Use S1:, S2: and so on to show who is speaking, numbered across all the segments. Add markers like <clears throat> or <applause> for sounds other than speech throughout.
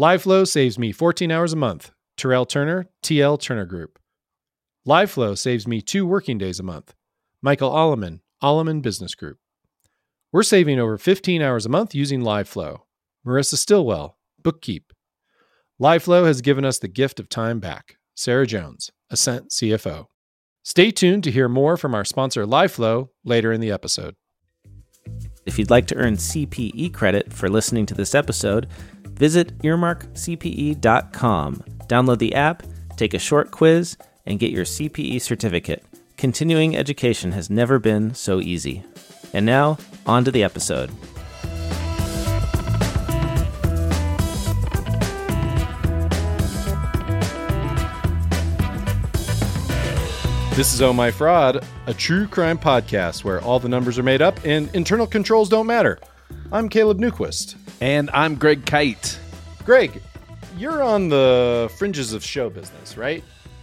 S1: LiveFlow saves me 14 hours a month. Terrell Turner, TL Turner Group. LiveFlow saves me two working days a month. Michael Alleman, Alleman Business Group. We're saving over 15 hours a month using LiveFlow. Marissa Stillwell, Bookkeep. LiveFlow has given us the gift of time back. Sarah Jones, Ascent CFO. Stay tuned to hear more from our sponsor LiveFlow later in the episode.
S2: If you'd like to earn CPE credit for listening to this episode, visit earmarkcpe.com. Download the app, take a short quiz, and get your CPE certificate. Continuing education has never been so easy. And now, on to the episode.
S1: This is Oh My Fraud, a true crime podcast where all the numbers are made up and internal controls don't matter. I'm Caleb Newquist.
S3: And I'm Greg Kyte.
S1: Greg, you're on the fringes of show business, right?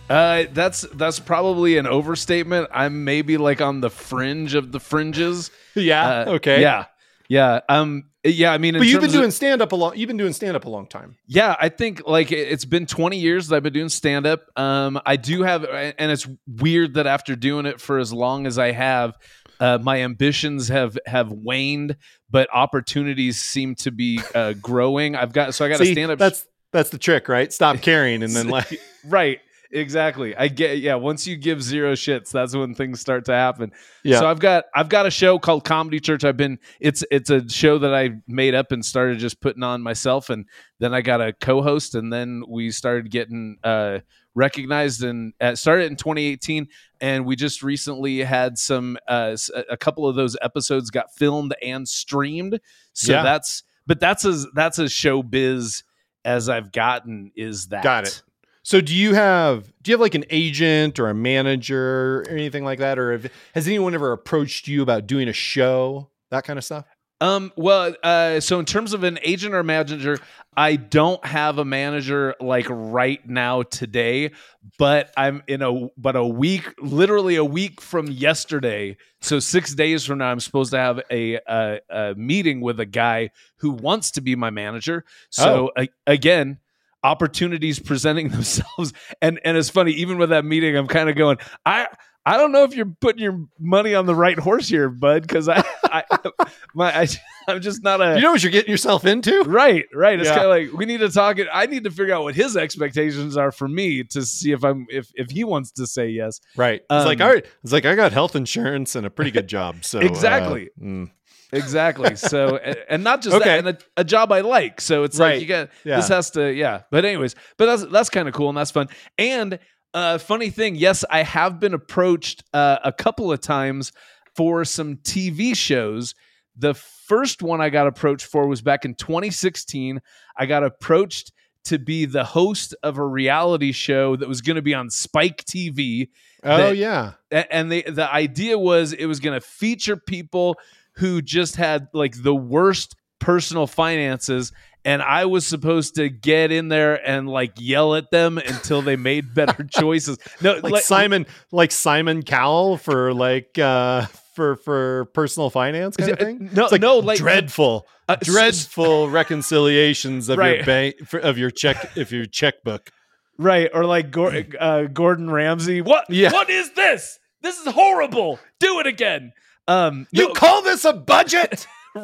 S3: Uh, that's that's probably an overstatement. I'm maybe like on the fringe of the fringes. <laughs>
S1: Yeah.
S3: Uh,
S1: okay.
S3: Yeah. Yeah. Um. Yeah. I mean,
S1: But you've been doing stand up a long. You've been doing stand up a long time.
S3: Yeah, I think like it- it's been 20 years that I've been doing stand up. Um, I do have, and it's weird that after doing it for as long as I have, uh, my ambitions have have waned, but opportunities seem to be uh, growing. I've got so I got a stand up.
S1: That's that's the trick, right? Stop <laughs> caring and then like. <laughs>
S3: right exactly i get yeah once you give zero shits that's when things start to happen
S1: Yeah.
S3: so i've got i've got a show called comedy church i've been it's it's a show that i made up and started just putting on myself and then i got a co-host and then we started getting uh recognized and uh, started in 2018 and we just recently had some uh a couple of those episodes got filmed and streamed so
S1: Yeah.
S3: that's but that's as that's as show biz as i've gotten is that
S1: Got it. So do you have do you have like an agent or a manager or anything like that, or have, has anyone ever approached you about doing a show, that kind of stuff?
S3: Um. Well. Uh. So in terms of an agent or manager, I don't have a manager like right now today, but I'm in a but a week, literally a week from yesterday. So six days from now, I'm supposed to have a a, a meeting with a guy who wants to be my manager. So a, again. Opportunities presenting <laughs> themselves, and and it's funny. Even with that meeting, I'm kind of going. I I don't know if you're putting your money on the right horse here, bud, because I, I <laughs> my I, I'm just not a
S1: You know what you're getting yourself into?
S3: right, right. It's
S1: Yeah.
S3: kind of like we need to talk it. I need to figure out what his expectations are for me to see if I'm if if he wants to say yes.
S1: Right. It's like
S3: Um,
S1: all right. It's like I got health insurance and a pretty good job. So uh,
S3: Exactly.
S1: mm.
S3: Exactly. <laughs> So and not just
S1: Okay.
S3: that, and a, a job I like. So it's
S1: Right.
S3: like you got
S1: Yeah.
S3: this has to yeah. But anyways, but that's that's kind of cool and that's fun. And uh funny thing, yes, I have been approached uh, a couple of times for some TV shows. The first one I got approached for was back in 2016. I got approached to be the host of a reality show that was going to be on Spike TV
S1: Oh
S3: that-
S1: yeah.
S3: and the the idea was it was going to feature people who just had like the worst personal finances and I was supposed to get in there and like yell at them until they made better <laughs> choices. No,
S1: Like, Simon like Simon Cowell for like uh for for personal finance kind of
S3: it-
S1: thing.
S3: no,
S1: like
S3: no, like-
S1: dreadful.
S3: uh,
S1: dreadful reconciliations of your bank for, of your check of your checkbook.
S3: right or like Gor- <laughs> uh, Gordon Ramsay. What?
S1: Yeah.
S3: What is this? This is horrible. Do it again. Um,
S1: You
S3: no-
S1: call this a budget? <laughs>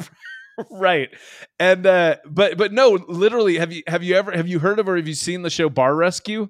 S3: right and uh but but no literally have you have you ever have you heard of or have you seen the show bar rescue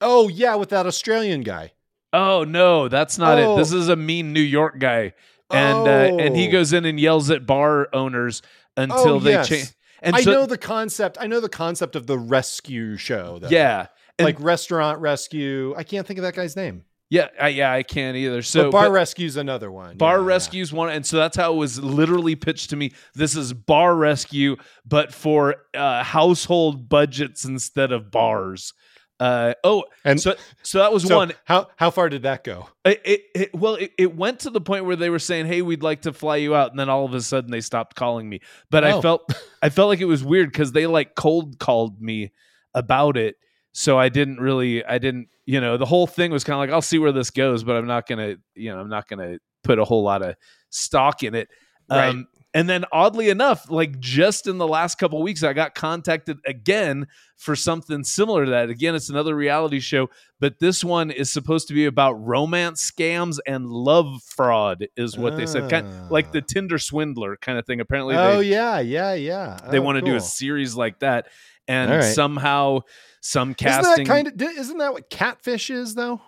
S1: oh yeah, with that Australian guy.
S3: Oh no, that's not
S1: Oh.
S3: it. This is a mean New York guy, and uh, and he
S1: Oh.
S3: goes in and yells at bar owners until
S1: Oh,
S3: they
S1: yes.
S3: change. And
S1: I
S3: so,
S1: know the concept. I know the concept of the rescue show. Though.
S3: yeah, and,
S1: like restaurant rescue. I can't think of that guy's name.
S3: Yeah, I, yeah. I can't either. So
S1: but bar
S3: but
S1: rescue's another one.
S3: bar
S1: Yeah, yeah.
S3: rescues one, and so that's how it was literally pitched to me. This is bar rescue, but for uh, household budgets instead of bars. Uh, oh,
S1: And
S3: so so that was
S1: so
S3: one.
S1: How how far did that go?
S3: It, it, it well, it, it went to the point where they were saying, "Hey, we'd like to fly you out," and then all of a sudden they stopped calling me. But I
S1: Oh.
S3: felt I felt like it was weird because they like cold called me about it, so I didn't really, I didn't, you know, the whole thing was kind of like, "I'll see where this goes," but I'm not gonna, you know, I'm not gonna put a whole lot of stock in it.
S1: Right.
S3: Um, And then oddly enough, like just in the last couple weeks, I got contacted again for something similar to that. Again, it's another reality show, but this one is supposed to be about romance scams and love fraud, is what they said. Kind like the
S1: Ah.
S3: Tinder swindler kind of thing. Apparently,
S1: Oh
S3: they,
S1: yeah, yeah, yeah.
S3: they
S1: Oh,
S3: want to do a series like that. And
S1: right.
S3: somehow some
S1: Isn't
S3: casting
S1: that kind of? Isn't that what catfish is though?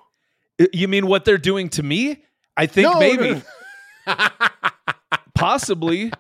S3: You mean what they're doing to me? I think
S1: No,
S3: maybe,
S1: no, <laughs>
S3: possibly.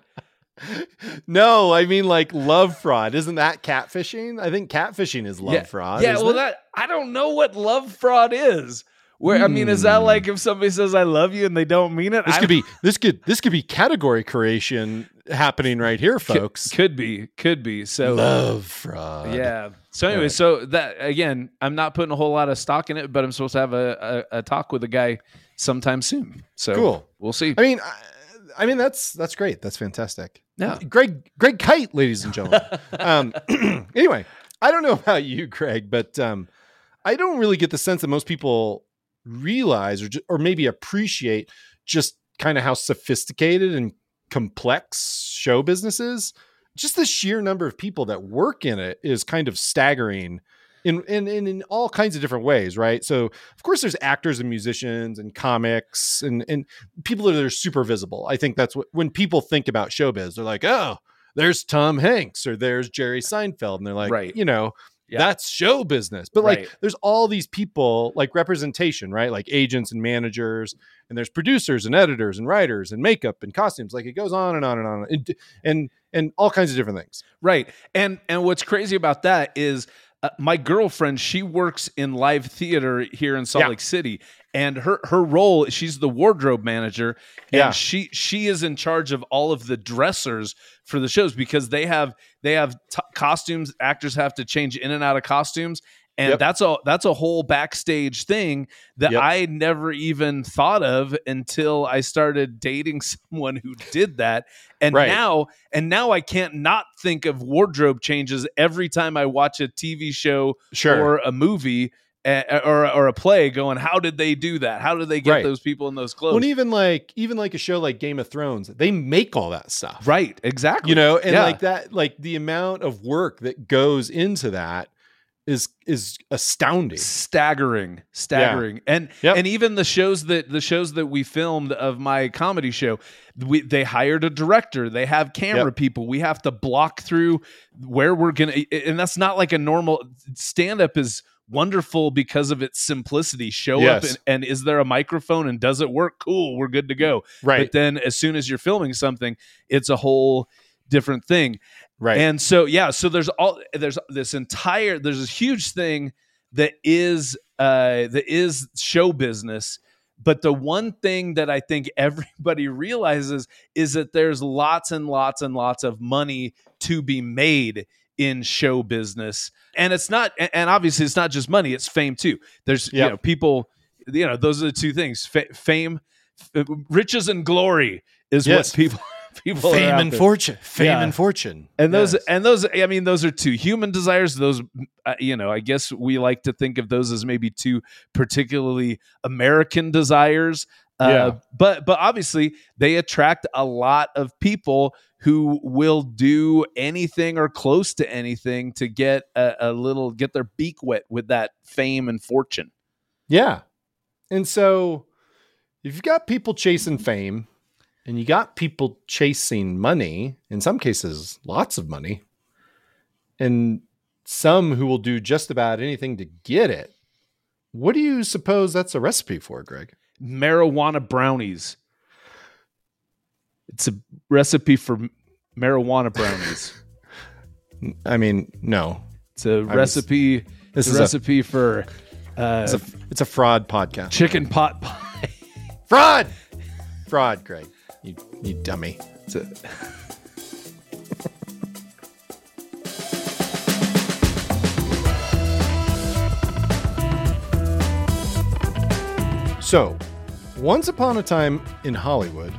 S1: no, I mean like love fraud. Isn't that catfishing? I think catfishing is love
S3: yeah.
S1: fraud.
S3: Yeah, well,
S1: it?
S3: that I don't know what love fraud is. Where I mean, is that
S1: Hmm.
S3: like if somebody says I love you and they don't mean it?
S1: this
S3: I
S1: could be this could this could be category creation happening right here, folks.
S3: Could be, could be. So
S1: love fraud.
S3: yeah. So anyway,
S1: Right.
S3: so that again, I'm not putting a whole lot of stock in it, but I'm supposed to have a, a, a talk with a guy sometime soon. So
S1: Cool.
S3: We'll see.
S1: I mean, I, I mean that's that's great. That's fantastic.
S3: Yeah.
S1: Greg Greg Kyte, ladies and gentlemen. <laughs> um, <clears throat> anyway, I don't know about you, Greg, but um, I don't really get the sense that most people realize or or maybe appreciate just kind of how sophisticated and complex show businesses. Just the sheer number of people that work in it is kind of staggering in, in in in all kinds of different ways, right? So of course there's actors and musicians and comics and and people that are super visible. I think that's what when people think about showbiz, they're like, oh, there's Tom Hanks or there's Jerry Seinfeld, and they're like,
S3: Right.
S1: you know,
S3: Yeah.
S1: that's show business. But like,
S3: Right.
S1: there's all these people like representation, right? Like agents and managers, and there's producers and editors and writers and makeup and costumes. Like it goes on and on and on, and and, and all kinds of different things.
S3: Right. And and what's crazy about that is uh, my girlfriend, she works in live theater here in Salt
S1: Yeah.
S3: Lake City, and her her role, she's the wardrobe manager, and
S1: Yeah.
S3: she she is in charge of all of the dressers for the shows because they have they have t- costumes. Actors have to change in and out of costumes. And
S1: Yep.
S3: that's a that's a whole backstage thing that
S1: Yep.
S3: I never even thought of until I started dating <laughs> someone who did that. And
S1: Right.
S3: now and now I can't not think of wardrobe changes every time I watch a TV show
S1: Sure.
S3: or a movie or or a play. Going, how did they do that? How did they get
S1: Right.
S3: those people in those clothes?
S1: and even like even like a show like Game of Thrones, they make all that stuff.
S3: right, exactly.
S1: You know, and
S3: Yeah.
S1: like that, like the amount of work that goes into that is is astounding.
S3: staggering staggering. And
S1: Yep.
S3: and even the shows that the shows that we filmed of my comedy show we they hired a director. They have camera
S1: Yep.
S3: people. We have to block through where we're gonna and that's not like a normal stand up is wonderful because of its simplicity. Show up and, and is there a microphone and does it work? Cool we're good to go.
S1: Right.
S3: but then as soon as you're filming something it's a whole different thing
S1: right.
S3: and so yeah, so there's all there's this entire there's this huge thing that is uh that is show business. But the one thing that I think everybody <laughs> realizes is that there's lots and lots and lots of money to be made in show business. And it's not and obviously it's not just money, it's fame too. There's you know people you know those are the two things. Fa- fame f- riches and glory is
S1: Yes.
S3: what people <laughs> people
S1: fame and
S3: there
S1: fortune. Fame
S3: Yeah.
S1: and fortune.
S3: and those
S1: Yes.
S3: and those i mean those are two human desires those uh, you know i guess we like to think of those as maybe two particularly american desires uh,
S1: Yeah.
S3: but but obviously they attract a lot of people who will do anything or close to anything to get a, a little get their beak wet with that fame and fortune
S1: Yeah. And so if you've got people chasing fame and you got people chasing money, in some cases, lots of money, and some who will do just about anything to get it, what do you suppose that's a recipe for, Greg?
S3: marijuana brownies it's a recipe for marijuana brownies <laughs>
S1: I mean, no.
S3: It's a
S1: was-
S3: recipe.
S1: This
S3: It's
S1: is
S3: a
S1: a,
S3: recipe for uh,
S1: it's a it's a fraud podcast.
S3: chicken pot pie. <laughs>
S1: Fraud! Fraud, Greg. You you dummy.
S3: It's a- <laughs>
S1: So, once upon a time in Hollywood,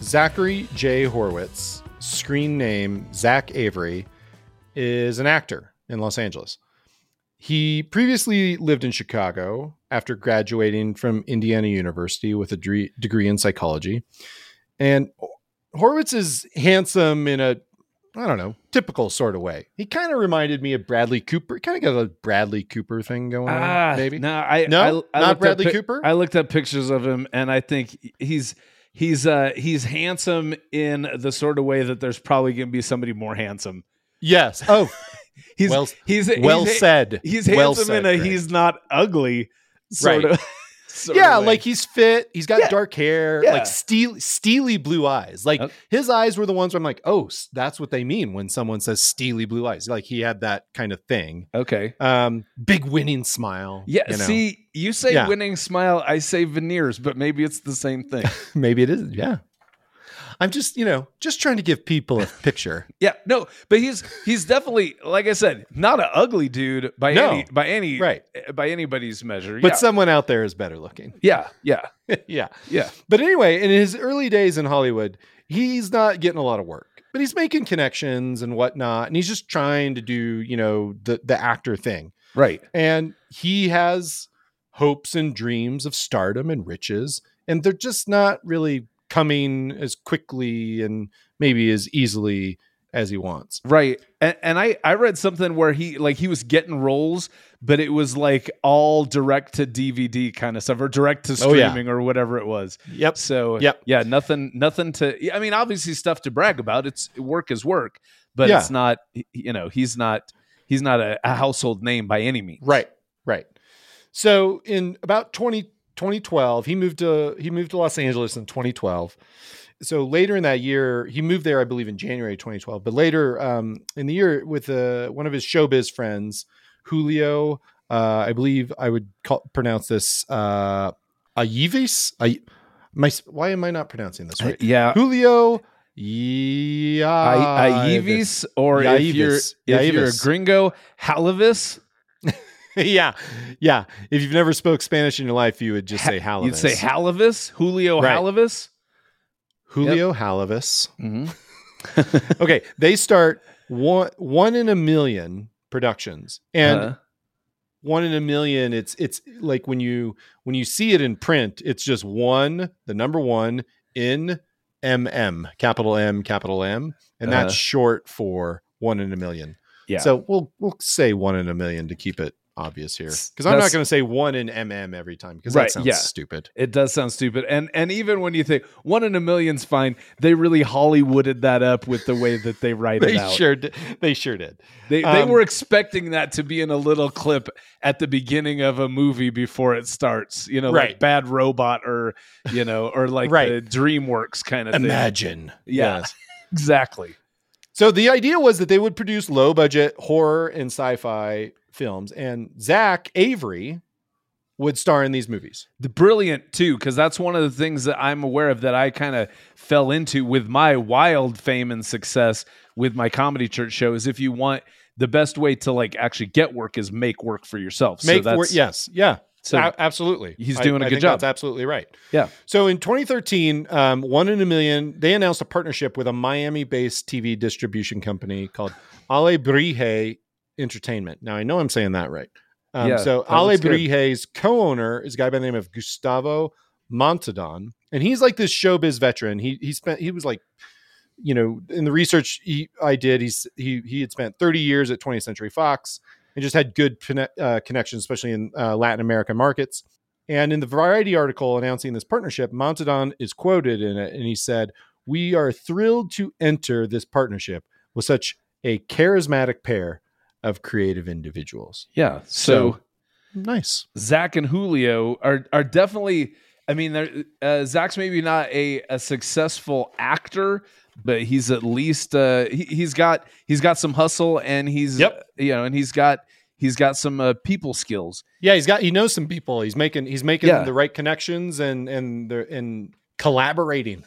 S1: Zachary J. Horwitz, screen name Zach Avery, is an actor in Los Angeles. He previously lived in Chicago after graduating from Indiana University with a degree in psychology. And Horowitz is handsome in a I don't know, typical sort of way. He kind of reminded me of Bradley Cooper. Kind of got a Bradley Cooper thing going
S3: Ah,
S1: on, maybe.
S3: No, I
S1: No?
S3: I, I
S1: Not
S3: up
S1: Bradley Cooper?
S3: I looked up pictures of him, and I think he's he's uh he's handsome in the sort of way that there's probably going to be somebody more handsome.
S1: Yes. <laughs> Oh,
S3: He's
S1: well,
S3: he's
S1: well
S3: he's,
S1: said.
S3: He's
S1: Well
S3: handsome
S1: said,
S3: in a
S1: Greg.
S3: he's not ugly sort
S1: Right.
S3: of.
S1: Yeah,
S3: way.
S1: like he's fit. He's got
S3: Yeah.
S1: dark hair,
S3: Yeah.
S1: like steel, steely blue eyes. Like
S3: Okay.
S1: his eyes were the ones where I'm like, oh, that's what they mean when someone says steely blue eyes. Like he had that kind of thing.
S3: okay.
S1: Um, big winning smile.
S3: Yeah,
S1: you know.
S3: see, you say
S1: Yeah.
S3: winning smile, I say veneers, but maybe it's the same thing. <laughs>
S1: maybe it is. Yeah. I'm just, you know, just trying to give people a picture. <laughs>
S3: yeah, no, but he's he's definitely like I said, not an ugly dude by
S1: No.
S3: any by any
S1: Right.
S3: by anybody's measure.
S1: But
S3: yeah.
S1: someone out there is better looking.
S3: yeah, yeah, <laughs>
S1: yeah.
S3: yeah.
S1: But anyway, in his early days in Hollywood, he's not getting a lot of work, but he's making connections and whatnot. And he's just trying to do, you know, the, the actor thing.
S3: Right.
S1: And he has hopes and dreams of stardom and riches. And they're just not really coming as quickly and maybe as easily as he wants.
S3: Right. And, and I, I read something where he like he was getting roles, but it was like all direct to DVD kind of stuff or direct to
S1: Oh, yeah.
S3: streaming or whatever it was.
S1: Yep.
S3: So
S1: Yep.
S3: yeah, nothing nothing to I mean obviously stuff to brag about. It's work is work, but
S1: Yeah.
S3: it's not you know, he's not he's not a, a household name by any means.
S1: Right. Right. So in about 20, 2012, he moved to he moved to Los Angeles in 2012. So later in that year, he moved there, I believe, in January 2012. But later um, in the year, with uh, one of his showbiz friends, Julio, uh, I believe I would call, pronounce this uh, my, why am I not pronouncing this right?
S3: Yeah.
S1: Julio Yaivis.
S3: Aivis or if you're
S1: Yaivis.
S3: if you're a gringo, Halavis. <laughs>
S1: yeah, yeah. If you've never spoke Spanish in your life, you would just say
S3: Ha-
S1: Halavis.
S3: You'd say Halavis, Julio
S1: Right.
S3: Halavis.
S1: Julio Halavis.
S3: Mm-hmm. <laughs>
S1: Okay, they start one one in a million productions, and
S3: Uh,
S1: one in a million. It's it's like when you when you see it in print, it's just one, the number one in MM, capital M, capital M, and that's
S3: Uh-huh.
S1: short for one in a million.
S3: yeah.
S1: So we'll we'll say one in a million to keep it obvious here, because I'm not going to say one in MM every time because
S3: Right,
S1: that sounds
S3: yeah.
S1: stupid.
S3: It does sound stupid, and and even when you think one in a million's fine, they really Hollywooded that up with the way that they write <laughs>
S1: They
S3: it out.
S1: sure did. They sure did.
S3: They they
S1: um,
S3: were expecting that to be in a little clip at the beginning of a movie before it starts. You know,
S1: Right.
S3: like Bad Robot or you know, or like
S1: Right.
S3: the DreamWorks kind of thing.
S1: Imagine.
S3: Yeah.
S1: Yes.
S3: Exactly.
S1: So the idea was that they would produce low budget horror and sci-fi films, and Zach Avery would star in these movies.
S3: The brilliant too, because that's one of the things that I'm aware of that I kind of fell into with my wild fame and success with my comedy church show. Is if you want the best way to like actually get work is make work for yourself.
S1: Make
S3: so
S1: work.
S3: that's,
S1: Yes. Yeah.
S3: So
S1: A- absolutely.
S3: he's doing a
S1: I
S3: good job.
S1: That's absolutely right.
S3: Yeah.
S1: So in 2013, um, One in a Million, they announced a partnership with a Miami-based TV distribution company called Alebrije Entertainment. Now I know I'm saying that right. Um,
S3: Yeah,
S1: so Ale
S3: looks
S1: co-owner is a guy by the name of Gustavo Montaudon, and he's like this showbiz veteran. He he spent he was like, you know, in the research he, I did, he's he he had spent 30 years at 20th Century Fox and just had good uh, connections, especially in uh, Latin American markets. And in the Variety article announcing this partnership, Montaudon is quoted in it, and he said, "We are thrilled to enter this partnership with such a charismatic pair of creative individuals."
S3: Yeah. So,
S1: So- Nice.
S3: Zach and Julio are are definitely. I mean, they're- uh, Zach's maybe not a, a successful actor, but he's at least uh, he, he's got he's got some hustle and he's
S1: Yep.
S3: you know and he's got he's got some uh, people skills.
S1: Yeah, he's got he knows some people. He's making he's making
S3: Yeah.
S1: the right connections and and they're and collaborating.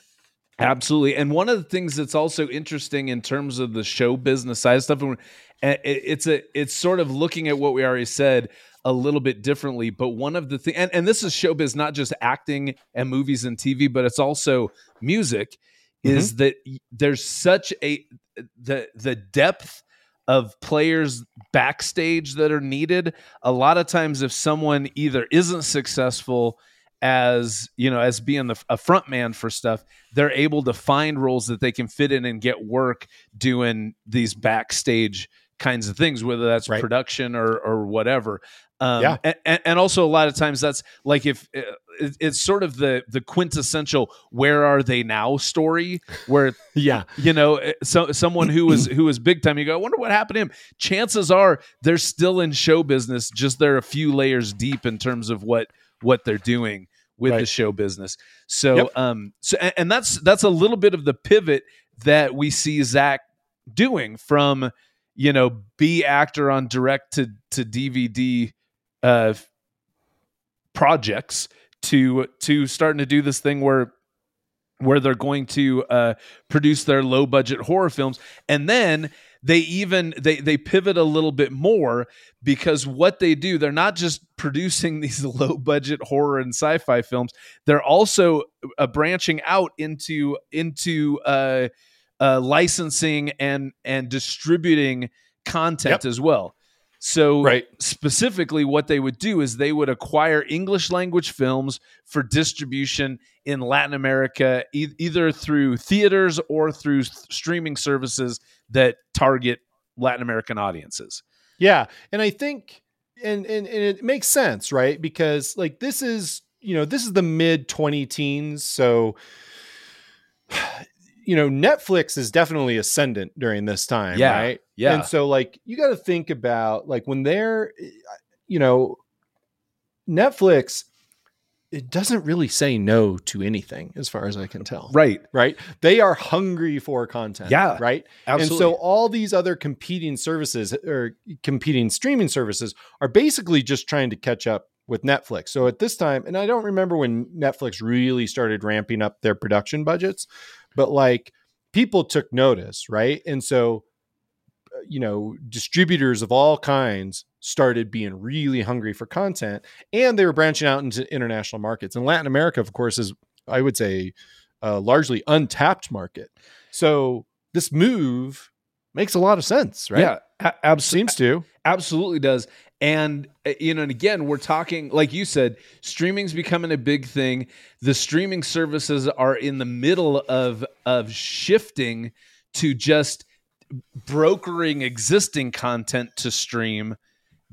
S3: Absolutely. And one of the things that's also interesting in terms of the show business side of stuff, and eh, it's a it's sort of looking at what we already said a little bit differently. But one of the things, and, and this is showbiz, not just acting and movies and TV, but it's also music, is mm-hmm. that there's such a the the depth of players backstage that are needed. A lot of times, if someone either isn't successful as you know as being the, a front man for stuff they're able to find roles that they can fit in and get work doing these backstage kinds of things whether that's
S1: Right.
S3: production or or whatever um
S1: Yeah.
S3: and, and also a lot of times that's like if uh, it- it's sort of the the quintessential where are they now story where <laughs>
S1: Yeah.
S3: you know eh, so someone who was who was big time you go i wonder what happened to him chances are they're still in show business just they're a few layers deep in terms of what what they're doing with the show business. So
S1: Yep.
S3: um so and, and that's that's a little bit of the pivot that we see zach doing from you know be actor on direct to to dvd uh projects to to starting to do this thing where where they're going to uh, produce their low budget horror films. And then they even they they pivot a little bit more because what they do they're not just producing <laughs> these low budget horror and sci-fi films they're also uh, branching out into into uh, uh, licensing and and distributing content
S1: Yep.
S3: as well so
S1: Right.
S3: specifically what they would do is they would acquire english language films for distribution in latin america e- either through theaters or through s- streaming services that target latin american audiences
S1: Yeah, and I think and, and and it makes sense, right? Because like this is you know this is the mid twenty teens, so <sighs> you know Netflix is definitely ascendant during this time,
S3: Yeah,
S1: right?
S3: yeah.
S1: and so like you got to think about like when they're eh, you know Netflix. It doesn't really say no to anything, as far as I can tell.
S3: right
S1: Right? They are hungry for content.
S3: Yeah,
S1: Right.
S3: absolutely
S1: And so all these other competing services or competing streaming services are basically just trying to catch up with Netflix. So at this time, and I don't remember when Netflix really started ramping up their production budgets, but like people took notice, right? And so uh, you know, distributors of all kinds started being really hungry for content and they were branching out into international markets. And Latin America, of course, is I would say a largely untapped market. So this move makes a lot of sense, right?
S3: yeah a-
S1: Seems to.
S3: absolutely does and uh, you know and again we're talking like you said streaming's becoming a big thing the streaming services are in the middle of of shifting to just brokering existing content to stream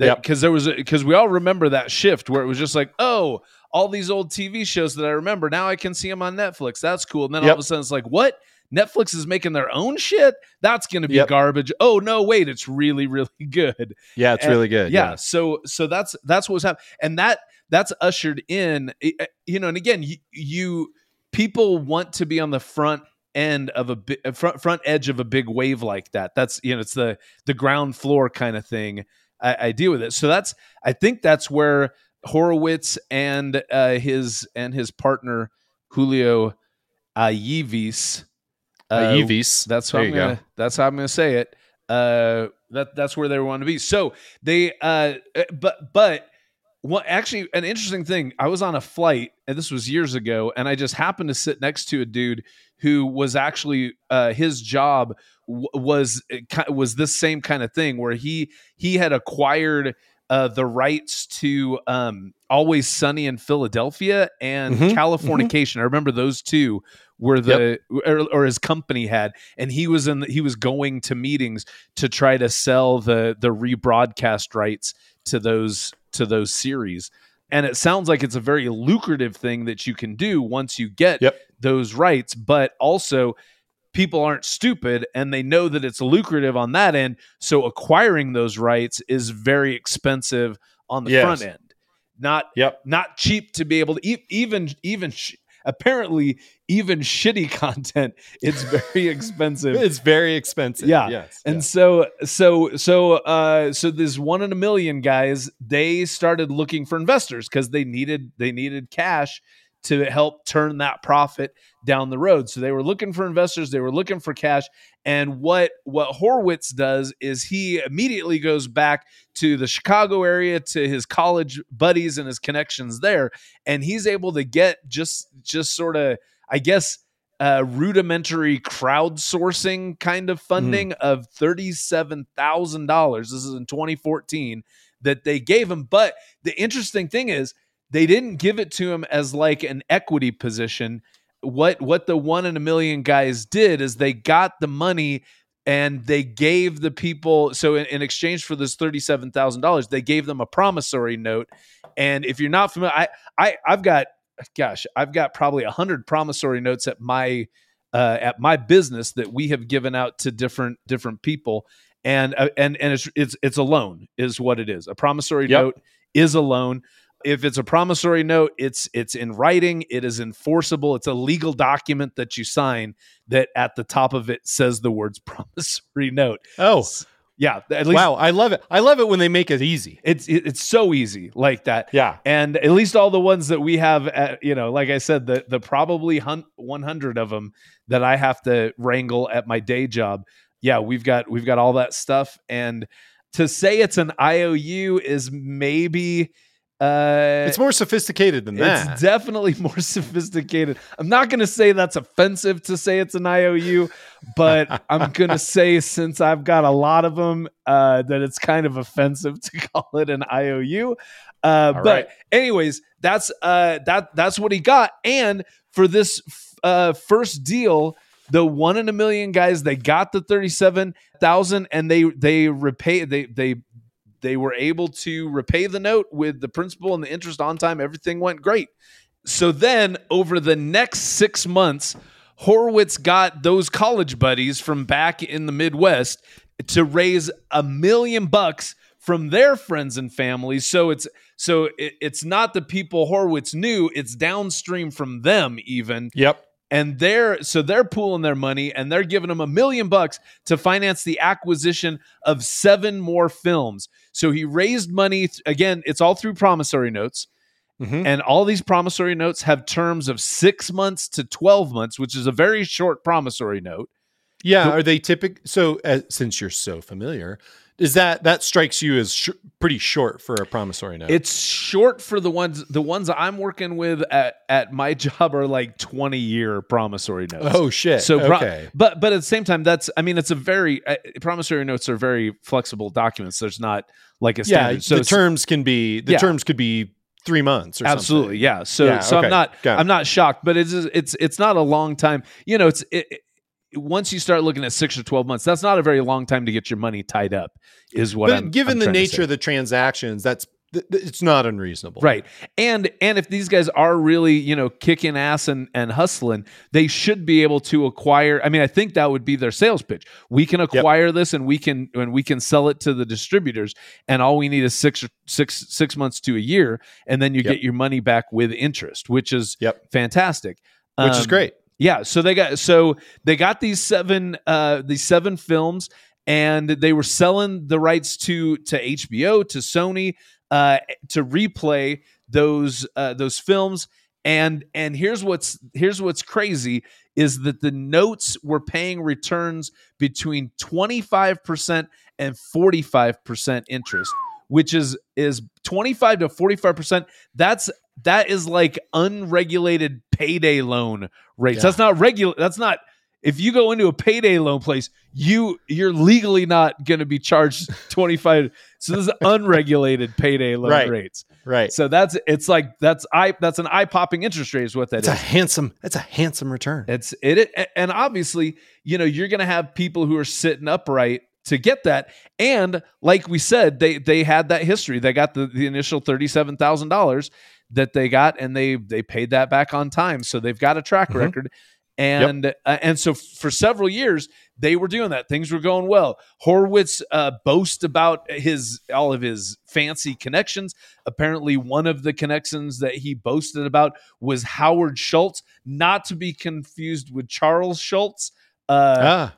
S1: Yep.
S3: because there was because we all remember that shift where it was just like oh all these old tv shows that i remember now i can see them on netflix that's cool and then all of a sudden it's like what netflix is making their own shit that's gonna be
S1: Yep.
S3: garbage oh no wait it's really really <laughs> good
S1: Yeah, it's
S3: And-
S1: really good.
S3: yeah. So so that's that's what's happening, and that that's ushered in. eh, You know, and again, you, you people want to be on the front end of a bi- uh, front front edge of a big wave like that. That's you know, it's the the ground floor kind of thing. I, I deal with it. So that's I think that's where Horowitz and uh, his and his partner Julio Ayivis. uh,
S1: Aevis.
S3: that's how I'm gonna. That's how I'm gonna say it. Uh, that that's where they want to be. So they, uh, uh, but but what actually an interesting thing. I was on a flight, and this was years ago, and I just happened to sit next to a dude who was actually uh, his job w- was uh, was this same kind of thing where he he had acquired. Uh, the rights to um, Always Sunny in Philadelphia and
S1: Mhm,
S3: Californication. I remember those two were the or, or his company had, and he was in. The, he was going to meetings to try to sell the the rebroadcast rights to those to those series. And it sounds like it's a very lucrative thing that you can do once you get
S1: Yep.
S3: those rights, but also people aren't stupid and they know that it's lucrative on that end. So acquiring those rights is very expensive on the
S1: Yes.
S3: front end. Not
S1: Yep.
S3: not cheap to be able to e- even even sh- apparently even shitty <laughs> content it's very expensive
S1: It's very expensive.
S3: Yeah.
S1: Yes.
S3: and
S1: yes.
S3: so so so uh so this one in a million guys they started looking for investors because they needed they needed cash to help turn that profit down the road so they were looking for investors they were looking for cash and what what horowitz does is he immediately goes back to the chicago area to his college buddies and his connections there and he's able to get just just sort of i guess uh, rudimentary crowdsourcing kind of funding of $37,000. This is in 2014 that they gave him. But the interesting thing is they didn't give it to him as like an equity position. What what the one in a million guys did is they got the money and they gave the people so in, in exchange for this $37,000 they gave them a promissory note. And if you're not familiar I I I've got gosh I've got probably 100 promissory notes at my uh, at my business that we have given out to different different people. And uh, and and it's it's it's a loan is what it is. A promissory
S1: Yep.
S3: note is a loan if it's a promissory note it's it's in writing it is enforceable it's a legal document that you sign that at the top of it says the words <laughs> promissory note
S1: Oh,
S3: yeah at least
S1: wow. I love it. I love it when they make it easy.
S3: it's it- it's so easy like that
S1: Yeah.
S3: and at least all the ones that we have at, you know like i said the the probably 100 of them that i have to wrangle at my day job yeah we've got we've got all that stuff and to say it's an iou is maybe uh
S1: It's more sophisticated than that.
S3: it's definitely <laughs> more sophisticated. I'm not going to say that's offensive to say it's an IOU, but <laughs> I'm going to say since I've got a lot of them, uh, that it's kind of offensive to <laughs> call it an IOU. Uh, but
S1: right.
S3: anyways, that's uh, that that's what he got. And for this uh, first deal, the one in a million guys, they got the thirty-seven thousand, and they they repay they they they were able to repay the note with the principal and the interest on time. Everything went great. So then, over the next six months, Horowitz got those college buddies from back in the Midwest to raise a million bucks from their friends and families. So it's so it, it's not the people Horowitz knew; it's downstream from them even
S1: yep.
S3: And they're so they're pooling their money and they're giving them a million bucks to finance the acquisition of seven more films so he raised money th- again it's all through promissory notes
S1: Mhm.
S3: and all these promissory notes have terms of six months to 12 months which is a very short promissory note
S1: Yeah.
S3: The-
S1: Are they typical? So, uh, since you're so familiar, is that that strikes you as sh- pretty short for a promissory note?
S3: it's short for the ones the ones i'm working with at, at my <laughs> job are like 20 year promissory notes
S1: oh shit.
S3: So, pro-
S1: okay.
S3: but but at the same time, that's I mean, it's a very uh, promissory notes are very flexible documents. There's not like a
S1: yeah.
S3: standard. so
S1: the terms can be the
S3: Yeah.
S1: terms could be three months or
S3: absolutely,
S1: something.
S3: yeah. So
S1: Yeah,
S3: so
S1: okay.
S3: I'm not. I'm not shocked, but it's it's it's not a long time. You know, it's it, it- once you start looking at six or twelve months, that's not a very long time to get your money tied up. Is what
S1: But
S3: I'm
S1: given
S3: I'm
S1: the nature of the transactions, that's th- th- it's not unreasonable.
S3: Right. And and if these guys are really, you know, kicking ass and, and hustling, they should be able to acquire. I mean, I think that would be their sales pitch. We can acquire this and we can and we can sell it to the distributors and all we need is six six six months to a year and then you
S1: Yep.
S3: get your money back with interest, which is
S1: Yep.
S3: fantastic.
S1: Which is
S3: Um,
S1: great.
S3: Yeah, so they got so they got these seven uh these seven films and they were selling the rights to to HBO to Sony uh to replay those uh those films. And and here's what's here's what's crazy is that the notes were paying returns between 25% and 45% interest which is is 25 to 45% that's that is like unregulated payday loan rates
S1: Yeah.
S3: that's not regular that's not if you go into a payday loan place you you're legally not going to be charged <laughs> 25 so this is unregulated payday loan
S1: Right.
S3: rates
S1: Right.
S3: so that's it's like that's i that's an eye-popping interest rate is what that
S1: It's
S3: is.
S1: a handsome. It's a handsome return.
S3: It's it, it and obviously, you know, you're going to have people who are sitting upright to get that. And like we said, they they had that history. They got the, the initial thirty-seven thousand dollars that they got, and they they paid that back on time. So they've got a track
S1: Mhm.
S3: record. And uh, and so for several years they were doing that. Things were going well. Horowitz uh, boast about his all of his fancy connections. Apparently, one of the connections that he boasted about was Howard Schultz, not to be confused with Charles Schulz. Uh,
S1: ah.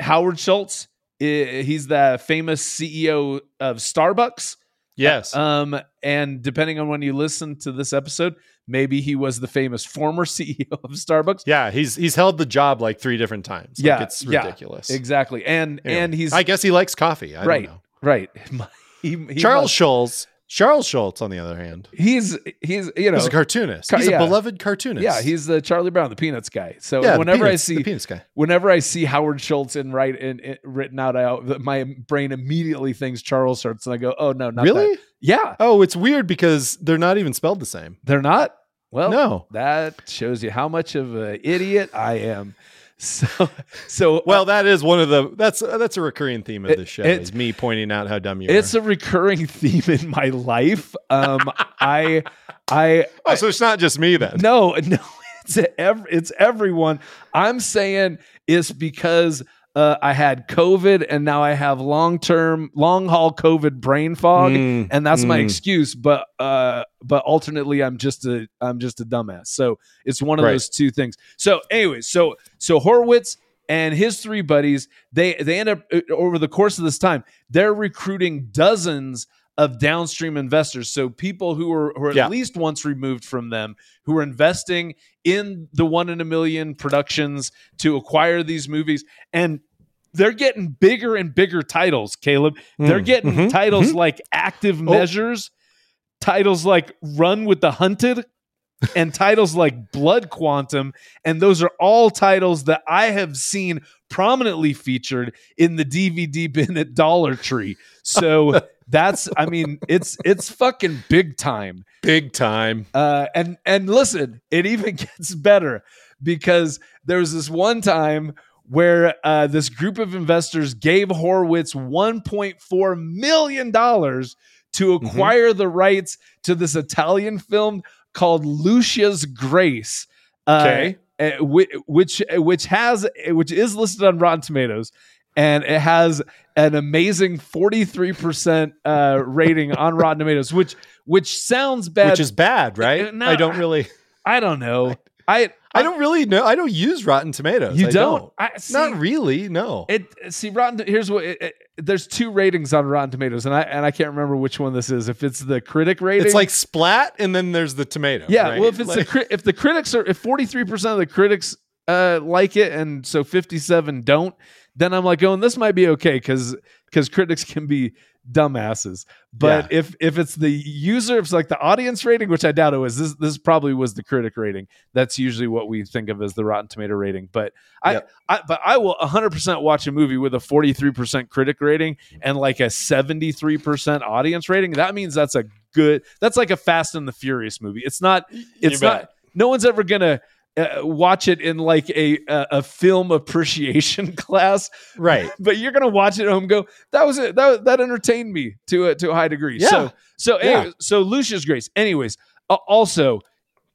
S3: Howard Schultz, he's the famous CEO of Starbucks.
S1: Yes.
S3: Um, and depending on when you listen to this episode, maybe he was the famous former <laughs> CEO of Starbucks.
S1: yeah. He's he's held the job like three different times. Like,
S3: Yeah,
S1: It's
S3: yeah,
S1: ridiculous.
S3: Exactly. And
S1: Anyway,
S3: and he's
S1: I guess he likes coffee. I
S3: right,
S1: don't know.
S3: right. <laughs> He, he
S1: Charles
S3: must-
S1: Schulz. Charles Schulz, on the other hand,
S3: he's he's you know
S1: he's a cartoonist.
S3: Car-
S1: he's
S3: yeah.
S1: a beloved cartoonist.
S3: yeah he's the Charlie Brown the Peanuts guy. So
S1: yeah.
S3: whenever
S1: Peanuts-
S3: I see
S1: the penis guy.
S3: whenever I see Howard Schultz in right in, in written out, I, my brain immediately thinks Charles Schulz, and I go, oh no, not
S1: Really?
S3: that. Yeah,
S1: Oh, it's weird because they're not even spelled the same.
S3: they're not. Well,
S1: no.
S3: that shows you how much of an idiot I am. So, so
S1: Well, that is one of the that's that's a recurring theme of
S3: It-
S1: this show
S3: it-
S1: is me pointing out how dumb you
S3: it's
S1: are.
S3: It's a recurring <laughs> theme in my life. Um, I, I,
S1: oh, so it's not just me then.
S3: no, <laughs> no, it's ev- it's everyone. I'm saying it's because uh, I had COVID and now I have long term, long haul COVID brain fog,
S1: Mm,
S3: and that's my
S1: mm.
S3: excuse. But uh, but alternately, I'm just a I'm just a dumbass. So it's one of
S1: Right.
S3: those two things. So anyway, so so Horowitz and his three buddies they they end up uh, over the course of this time they're recruiting dozens of downstream investors. So people who are, who are
S1: Yeah.
S3: at least once removed from them who are investing in the one in a million productions to acquire these movies. And they're getting bigger and bigger titles caleb. They're
S1: Mm,
S3: getting
S1: mhm,
S3: titles
S1: mhm.
S3: like active measures titles like run with the hunted <laughs> and titles like blood quantum. And those are all titles that i have seen prominently featured in the dvd bin at dollar tree. So <laughs> that's i mean it's it's fucking big time
S1: Big time.
S3: uh, and and listen, it even <laughs> gets better because there was this one time where uh, this group of investors gave Horowitz 1.4 million dollars to
S1: Mhm.
S3: acquire the rights to this Italian film called Lucia's Grace. uh,
S1: Okay.
S3: uh, which which has which is listed on Rotten Tomatoes. And it has an amazing 43% uh, rating on Rotten Tomatoes, which which sounds bad.
S1: Which is bad, right?
S3: Uh, no,
S1: I don't really
S3: I don't know. <laughs> I
S1: I don't really know. I don't use Rotten Tomatoes.
S3: You
S1: I
S3: don't. I, see,
S1: Not really, no.
S3: It see Rotten. Here's what. It, it- there's two ratings on Rotten Tomatoes, and I and I can't remember which one this is. If it's the critic rating,
S1: It's like splat and then there's the tomato.
S3: yeah.
S1: right?
S3: Well, if it's the
S1: Like-
S3: cri- if the critics are if 43 percent of the critics uh like it, and so 57 don't, then I'm like, oh, going, this might be okay because because critics <laughs> can be dumbasses. But if if it's the user, if it's like the audience rating, which I doubt it was, this this probably was the critic rating. That's usually what we think of as the Rotten Tomato rating. But
S1: Yep.
S3: I, I but I will 100% watch a movie with a 43% critic rating and like a 73% audience rating. That means that's a good. That's like a Fast and the Furious movie. It's not. It's not. No one's ever gonna. Uh, watch it in like a, a a film appreciation <laughs> class,
S1: right. <laughs>
S3: but you're gonna watch it at home. and Go that was it. That that entertained me to a to a high degree.
S1: Yeah.
S3: So so
S1: Yeah.
S3: anyway, so Lucia's Grace. Anyways, uh, also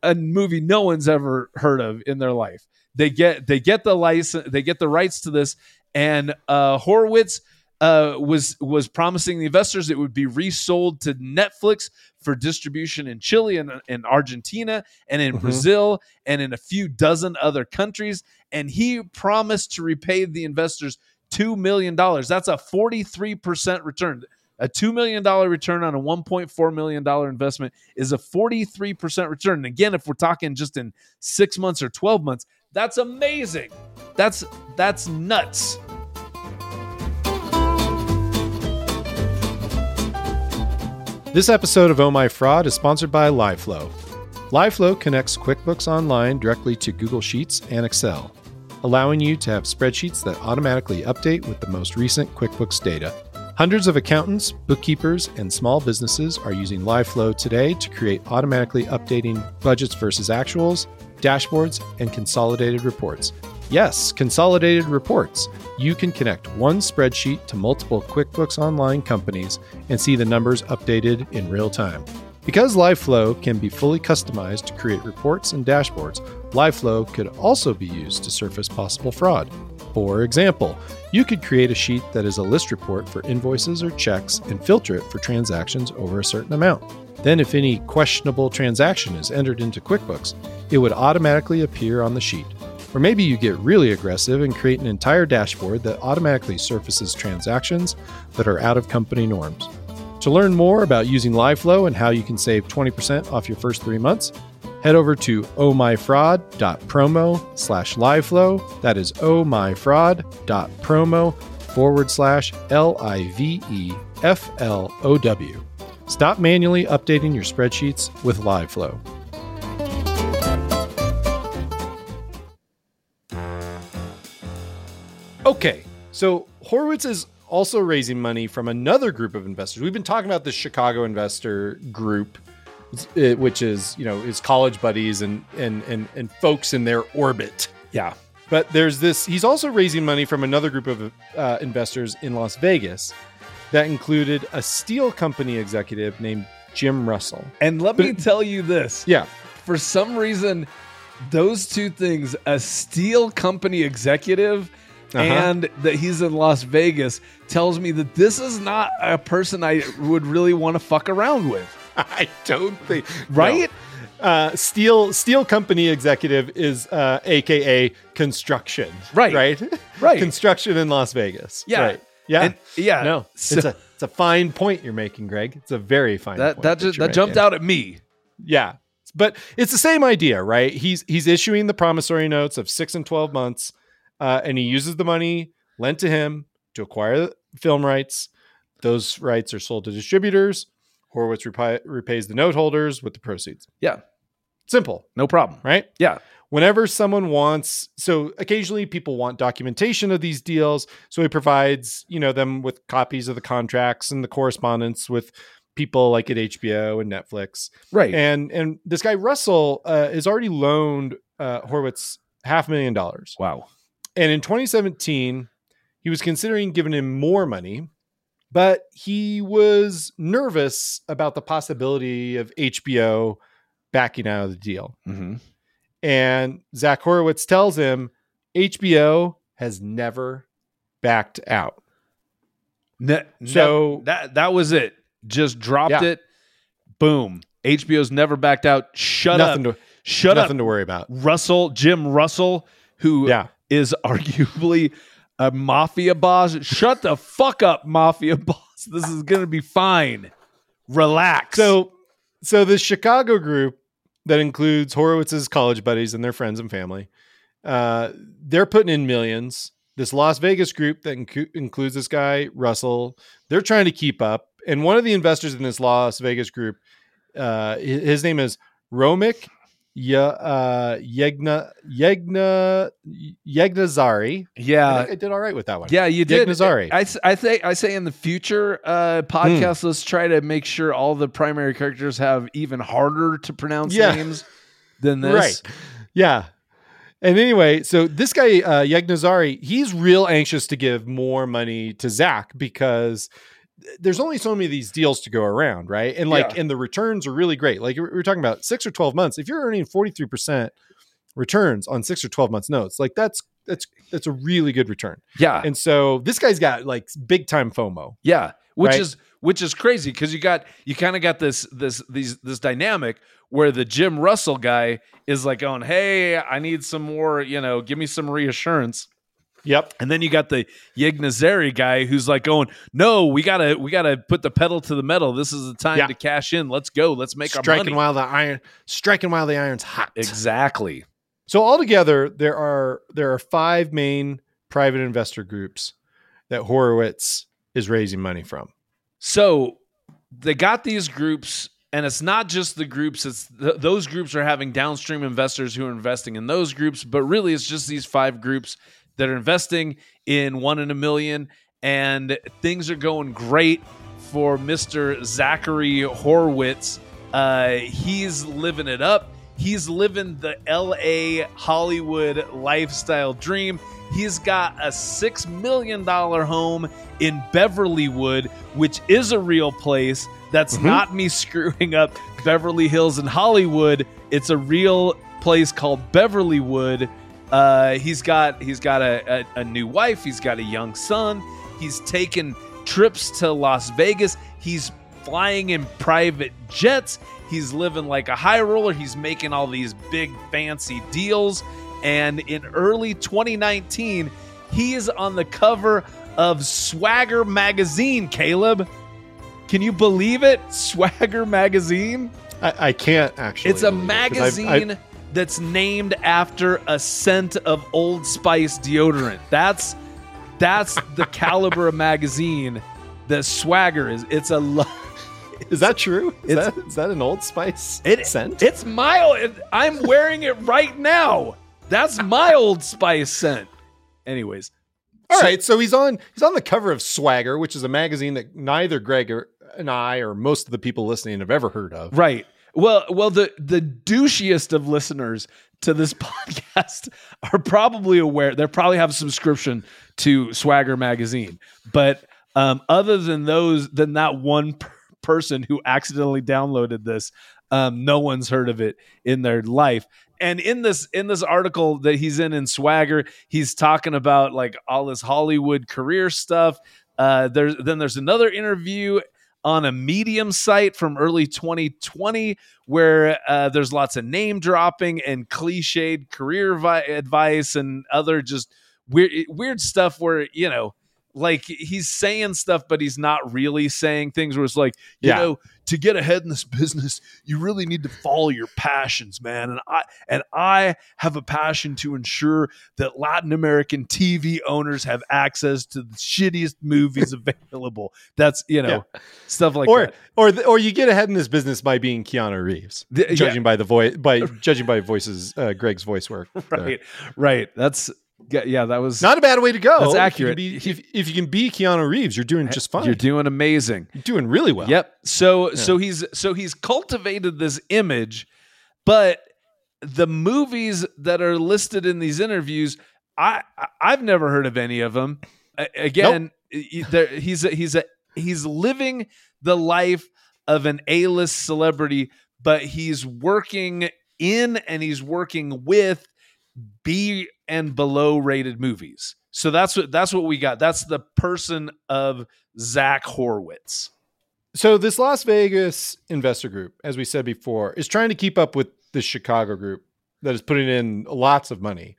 S3: a movie no one's ever heard of in their life. They get they get the license, they get the rights to this, and uh, Horowitz uh, was was promising the investors it would be resold to Netflix for distribution in Chile and in Argentina and in
S1: Mhm.
S3: Brazil and in a few dozen other countries. And he promised to repay the investors two million dollars. That's a forty three percent return. A $2 million return on a $1.4 million investment is a 43% return. And again, if we're talking just in six months or 12 months, that's amazing. That's that's nuts.
S1: This episode of Oh My Fraud is sponsored by LiveFlow. LiveFlow connects QuickBooks Online directly to Google Sheets and Excel, allowing you to have spreadsheets that automatically update with the most recent QuickBooks data. Hundreds of accountants, bookkeepers, and small businesses are using LiveFlow today to create automatically updating budgets versus actuals, dashboards, and consolidated reports. Yes, consolidated reports. You can connect one spreadsheet to multiple QuickBooks Online companies and see the numbers updated in real time. Because LiveFlow can be fully customized to create reports and dashboards, LiveFlow could also be used to surface possible fraud. For example, you could create a sheet that is a list report for invoices or checks and filter it for transactions over a certain amount. Then, if any questionable transaction is entered into QuickBooks, it would automatically appear on the sheet. Or maybe you get really aggressive and create an entire dashboard that automatically surfaces transactions that are out of company norms. To learn more about using LiveFlow and how you can save 20% off your first three months, head over to ohmyfraud.promo slash liveflow. That is ohmyfraud.promo forward slash L I V E F L O W. Stop manually updating your spreadsheets with LiveFlow. Okay, so Horowitz is also raising money from another group of investors. We've been talking about the Chicago investor group, uh, which is you know his college buddies and and and and folks in their orbit.
S3: Yeah.
S1: But there's this. He's also raising money from another group of uh, investors in Las Vegas, that included a steel company executive named Jim Russell.
S3: And let me tell you this.
S1: Yeah,
S3: For some reason, those two things, a steel company executive
S1: Uh-huh.
S3: and that he's in Las Vegas, tells me that this is not a person I would really want to fuck around with. <laughs>
S1: I don't think
S3: Right?
S1: No. Uh, steel steel company executive is uh, AKA construction.
S3: Right.
S1: Right. <laughs>
S3: Right.
S1: construction in Las Vegas.
S3: Yeah.
S1: Right. Yeah.
S3: And- yeah.
S1: no.
S3: So-
S1: it's a it's a fine point you're making, Greg. It's a very fine.
S3: That
S1: point
S3: that just that jumped out at me.
S1: Yeah. But it's the same idea, right? He's he's issuing the promissory notes of six and twelve months, uh, and he uses the money lent to him to acquire film rights. Those rights are sold to distributors. Horowitz repi- repays the note holders with the proceeds.
S3: Yeah.
S1: Simple,
S3: No problem.
S1: right?
S3: Yeah.
S1: Whenever someone wants, so occasionally people want documentation of these deals, so he provides, you know, them with copies of the contracts and the correspondence with people like at HBO and Netflix
S3: Right.
S1: and and this guy Russell uh, has already loaned uh, Horowitz half a million dollars.
S3: wow.
S1: And in 2017, he was considering giving him more money, but he was nervous about the possibility of HBO backing out of the deal.
S3: Mm-hmm.
S1: And Zach Horowitz tells him HBO has never backed out.
S3: Ne-
S1: So-
S3: that that was it. Just dropped
S1: Yeah.
S3: it. Boom. HBO's never backed out. Shut
S1: nothing
S3: up.
S1: to
S3: Shut
S1: nothing
S3: up.
S1: to worry about.
S3: Russell, Jim Russell, who is <laughs> arguably a mafia boss. Shut the fuck up, mafia <laughs> boss. This is gonna be fine. Relax.
S1: So, so the Chicago group that includes Horowitz's college buddies and their friends and family, uh, they're putting in millions. This Las Vegas group that incu- includes this guy Russell, they're trying to keep up. And one of the investors in this Las Vegas group, uh, his name is Romik Ye- uh, Yegna Yegna Yegnazari. I
S3: yeah,
S1: think I did all right with that one.
S3: yeah, you did.
S1: Yegnazari.
S3: I, I think I say in the future uh, podcast, let's try to make sure all the primary characters have even harder to pronounce
S1: Yeah.
S3: names than this.
S1: Right. Yeah. And anyway, so this guy, uh, Yegnazari, he's real anxious to give more money to Zach because there's only so many of these deals to go around, right? And like,
S3: Yeah.
S1: and the returns are really great. Like we're talking about six or 12 months. If you're earning 43% returns on six or 12 months notes, like that's, that's, that's a really good return.
S3: Yeah,
S1: And so this guy's got like big time FOMO.
S3: Yeah, which
S1: Right?
S3: is which is crazy because you got you kind of got this this these this dynamic where the Jim Russell guy is like going, "Hey, I need some more, you know, give me some reassurance."
S1: Yep.
S3: And then you got the Yegnazari guy who's like going, "No, we gotta we gotta put the pedal to the metal. This is the time
S1: Yeah.
S3: to cash in. Let's go. Let's make our
S1: Striking
S3: money."
S1: while the iron, striking while the iron's hot.
S3: exactly.
S1: So altogether, there are there are five main private investor groups that Horowitz is raising money from.
S3: So they got these groups, and it's not just the groups. It's th- those groups are having downstream investors who are investing in those groups, but really it's just these five groups that are investing in one in a million, and things are going great for Mister Zachary Horowitz. Uh, he's living it up. He's living the L.A. Hollywood lifestyle dream. He's got a six million dollar home in Beverlywood, which is a real place. That's
S1: Mhm.
S3: not me <laughs> screwing up Beverly Hills and Hollywood. It's a real place called Beverlywood. Uh, he's got he's got a, a, a new wife. He's got a young son. He's taken trips to Las Vegas. He's flying in private jets. He's living like a high roller. He's making all these big fancy deals. And in early 2019, he is on the cover of Swagger magazine. Caleb, can you believe it? Swagger magazine.
S1: I, I can't actually.
S3: It's a
S1: it, 'cause I've-
S3: magazine
S1: I've-
S3: that's named after a scent of Old Spice deodorant. That's that's the <laughs> caliber of magazine that Swagger is. It's a lo-
S1: is that true? Is that, is that an Old Spice
S3: It-
S1: scent?
S3: It's my. I'm wearing it right now. That's my Old Spice scent. Anyways,
S1: All
S3: So-
S1: right, so he's on he's on the cover of Swagger, which is a magazine that neither Greg or, and I or most of the people listening have ever heard of.
S3: Right. Well, well, the the douchiest of listeners to this <laughs> podcast are probably aware. They probably have a subscription to Swagger magazine, but um, other than those, than that one per- person who accidentally downloaded this, um, no one's heard of it in their life. And in this in this article that he's in in Swagger, he's talking about like all this Hollywood career stuff. Uh, there's then there's another interview on a medium site from early 2020 where uh, there's lots of name dropping and cliched career vi- advice and other just weird weird stuff where you know like he's saying stuff but he's not really saying things where it's like you
S1: Yeah.
S3: know to get ahead in this <laughs> business you really need to follow your passions man and i and i have a passion to ensure that latin american tv owners have access to the shittiest movies <laughs> available that's you know stuff like
S1: or
S3: that
S1: or th- or you get ahead in this business by being Keanu Reeves,
S3: The- yeah.
S1: judging by the voice by judging by voices uh, Greg's voice work. <laughs> there.
S3: right right that's yeah, yeah that was
S1: Not a bad way to go.
S3: That's
S1: If you
S3: accurate.
S1: be- If, if you can be Keanu Reeves, you're doing just fine.
S3: you're doing amazing
S1: You're doing really well.
S3: Yep. So so he's so he's cultivated this image, but the movies that are listed in these interviews, I I've never heard of any of them. Again, there- he's a, he's a he's living the life of an A-list celebrity, but he's working in and he's working with B and below rated movies. So that's what that's what we got. That's the person of Zach Horwitz.
S1: So this Las Vegas investor group, as we said before, is trying to keep up with the Chicago group that is putting in lots of money.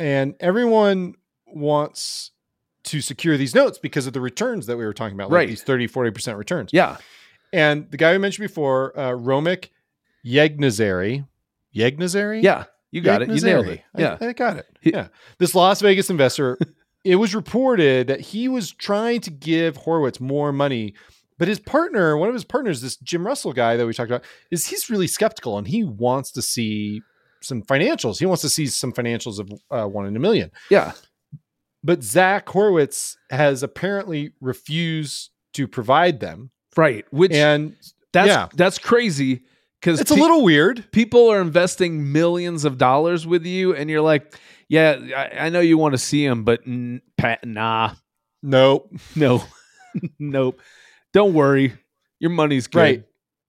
S1: And everyone wants to secure these notes because of the returns that we were talking about, like
S3: Right.
S1: these 30, 40% returns.
S3: Yeah.
S1: And the guy we mentioned before, uh, Romik Yegnazari, Yegnazari?
S3: Yeah, you got it. You nailed it. Yeah.
S1: I, got it. Yeah. This Las Vegas investor, <laughs> it was reported that he was trying to give Horowitz more money, but his partner, one of his partners, this Jim Russell guy that we talked about, is he's really skeptical and he wants to see some financials. He wants to see some financials of uh, one in a million.
S3: Yeah.
S1: But Zach Horowitz has apparently refused to provide them.
S3: Right. Which
S1: And
S3: that's
S1: yeah.
S3: that's crazy because
S1: it's a little weird.
S3: people are investing millions of dollars with you, and you're like, yeah, I, I know you want to see him, but n- Pat, nah,
S1: Nope.
S3: no, <laughs> nope. Don't worry, your money's good.
S1: Right.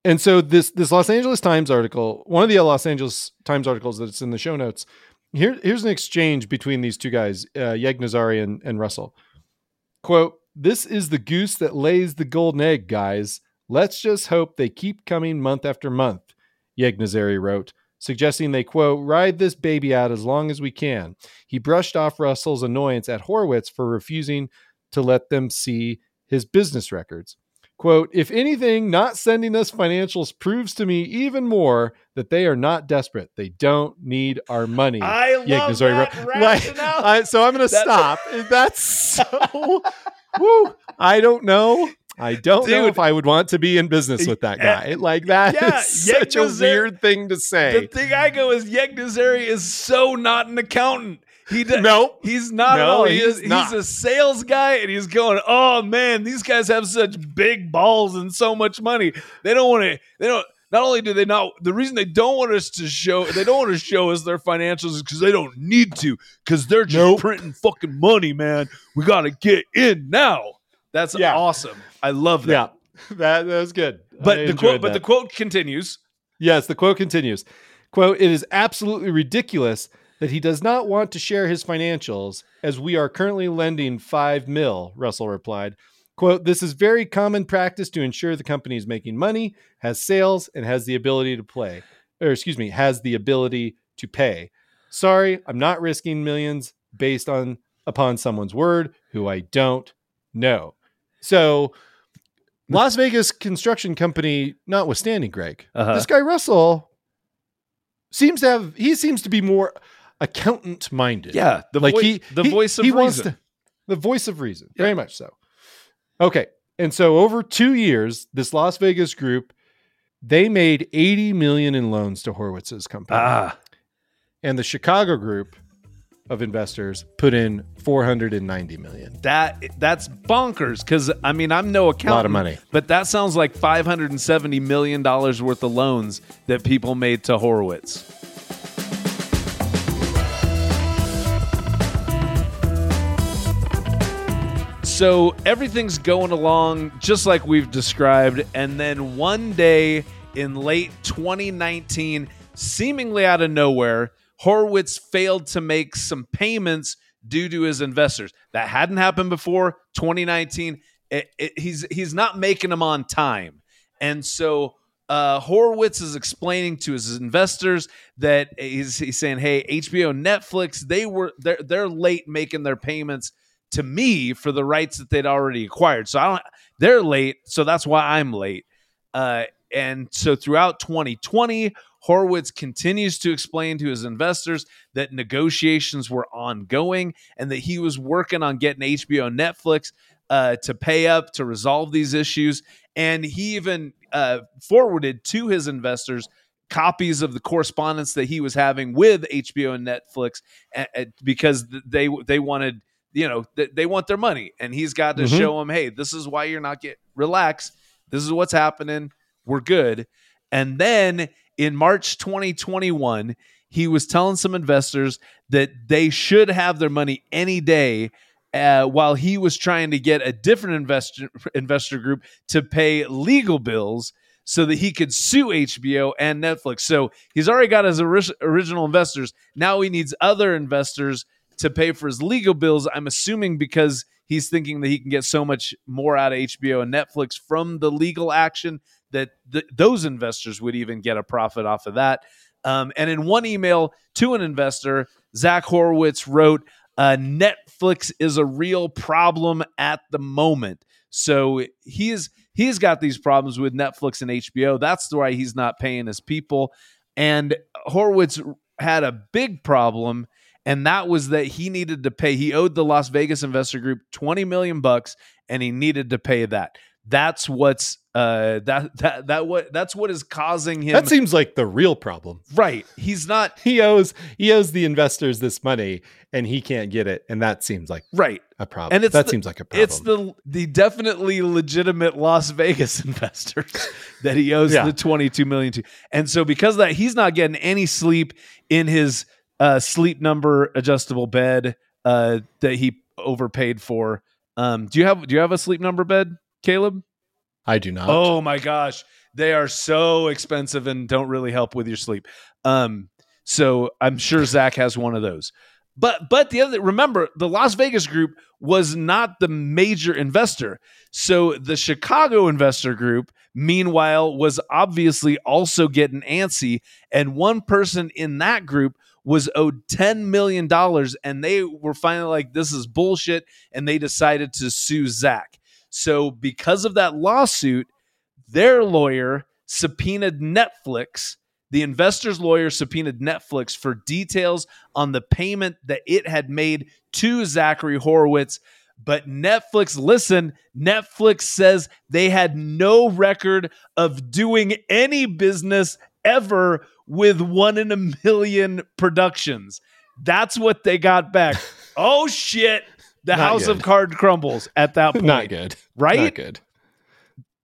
S1: And so this this Los Angeles Times article, one of the Los Angeles Times articles that's in the show notes, here here's an exchange between these two guys, uh, Yegnazari and, and Russell. Quote, this is the goose that lays the golden egg, guys. Let's just hope they keep coming month after month, Yegnazari wrote, suggesting they, quote, ride this baby out as long as we can. He brushed off Russell's annoyance at Horwitz for refusing to let them see his business records. Quote, if anything, not sending us financials proves to me even more that they are not desperate. They don't need our money. <laughs>
S3: I love
S1: Yegnazari
S3: that
S1: wrote. Like. I- so I'm going to stop. <laughs> That's so, woo, I don't know. I don't know if I would want to be in business with that guy. <laughs> Like that
S3: Yeah, is
S1: such a weird thing to say.
S3: the thing I go is Yegnazari is so not an accountant. He does,
S1: Nope.
S3: He's not at all.
S1: he
S3: He is,
S1: is not.
S3: He's a sales guy, and he's going, "Oh man, these guys have such big balls and so much money. They don't want to. They don't. Not only do they not, the reason they don't want us to show, they don't want to show us their financials is because they don't need to, because they're just
S1: Nope.
S3: printing fucking money, man. We got to get in now. That's
S1: Yeah.
S3: awesome. I love that.
S1: yeah, <laughs> that, that was good.
S3: But
S1: I
S3: the quote, but the quote continues.
S1: Yes, the quote continues. Quote, it is absolutely ridiculous that he does not want to share his financials as we are currently lending 5 mil, Russell replied. Quote, this is very common practice to ensure the company is making money, has sales, and has the ability to play. Or excuse me, has the ability to pay. Sorry, I'm not risking millions based on upon someone's word who I don't know. So Las Vegas construction company notwithstanding, Greg,
S3: Uh-huh.
S1: this guy Russell seems to have he seems to be more accountant minded.
S3: Yeah, the
S1: like
S3: voi-
S1: he
S3: the
S1: he-
S3: voice of
S1: he
S3: reason.
S1: wants to the voice of reason, very much so. Okay, and so over two years, this Las Vegas group they made eighty million in loans to Horowitz's company,
S3: ah,
S1: and the Chicago group of investors put in 490 million.
S3: That that's bonkers because I mean I'm no accountant, A
S1: Lot of money.
S3: but that sounds like 570 million dollars worth of loans that people made to Horowitz. So everything's going along just like we've described, and then one day in late 2019, seemingly out of nowhere, Horowitz failed to make some payments due to his investors. That hadn't happened before. 2019, it, it, he's he's not making them on time, and so uh, Horowitz is explaining to his investors that he's, he's saying, "Hey, HBO, Netflix, they were they're they're late making their payments." To me, for the rights that they'd already acquired, so I don't. They're late, so that's why I'm late. Uh, and so throughout 2020, Horowitz continues to explain to his investors that negotiations were ongoing and that he was working on getting HBO Netflix uh, to pay up to resolve these issues. And he even uh, forwarded to his investors copies of the correspondence that he was having with HBO and Netflix uh, uh, because they they wanted you know th- they want their money and he's got to
S1: Mhm.
S3: show them hey this is why you're not get relax this is what's happening we're good and then in March 2021 he was telling some investors that they should have their money any day uh, while he was trying to get a different investor investor group to pay legal bills so that he could sue HBO and Netflix. So he's already got his ori- original investors. Now he needs other investors to pay for his legal bills. I'm assuming because he's thinking that he can get so much more out of HBO and Netflix from the legal action that th- those investors would even get a profit off of that. Um, and in one email to an investor, Zach Horowitz wrote, uh, Netflix is a real problem at the moment. So he's he's got these problems with Netflix and HBO. That's why he's not paying his people. And Horowitz had a big problem, and that was that he needed to pay. He owed the Las Vegas Investor Group twenty million bucks, and he needed to pay that. That's what's uh that that that what that's what is causing him.
S1: That seems like the real problem.
S3: right. He's not <laughs>
S1: He owes he owes the investors this money and he can't get it, and that seems like
S3: right.
S1: a problem.
S3: And it's
S1: that
S3: the-
S1: seems like a problem.
S3: It's the the definitely legitimate Las Vegas <laughs> investors that he owes
S1: Yeah.
S3: the 22 million to. And so because of that he's not getting any sleep in his uh sleep number adjustable bed uh that he overpaid for. Um do you have do you have a sleep number bed, Caleb?
S1: I do not.
S3: Oh my gosh, they are so expensive and don't really help with your sleep. Um, so I'm sure Zach has one of those. But but the other remember the Las Vegas group was not the major investor. So the Chicago investor group, meanwhile, was obviously also getting antsy, and one person in that group was owed $10 million and they were finally like, this is bullshit. And they decided to sue Zach. So, because of that lawsuit, their lawyer subpoenaed Netflix. The investor's lawyer subpoenaed Netflix for details on the payment that it had made to Zachary Horowitz. But Netflix, listen, Netflix says they had no record of doing any business ever with one in a million productions. That's what they got back. <laughs> oh, shit. The
S1: Not
S3: house
S1: good.
S3: of card crumbles at that <laughs> point.
S1: not good.
S3: Right?
S1: Not good.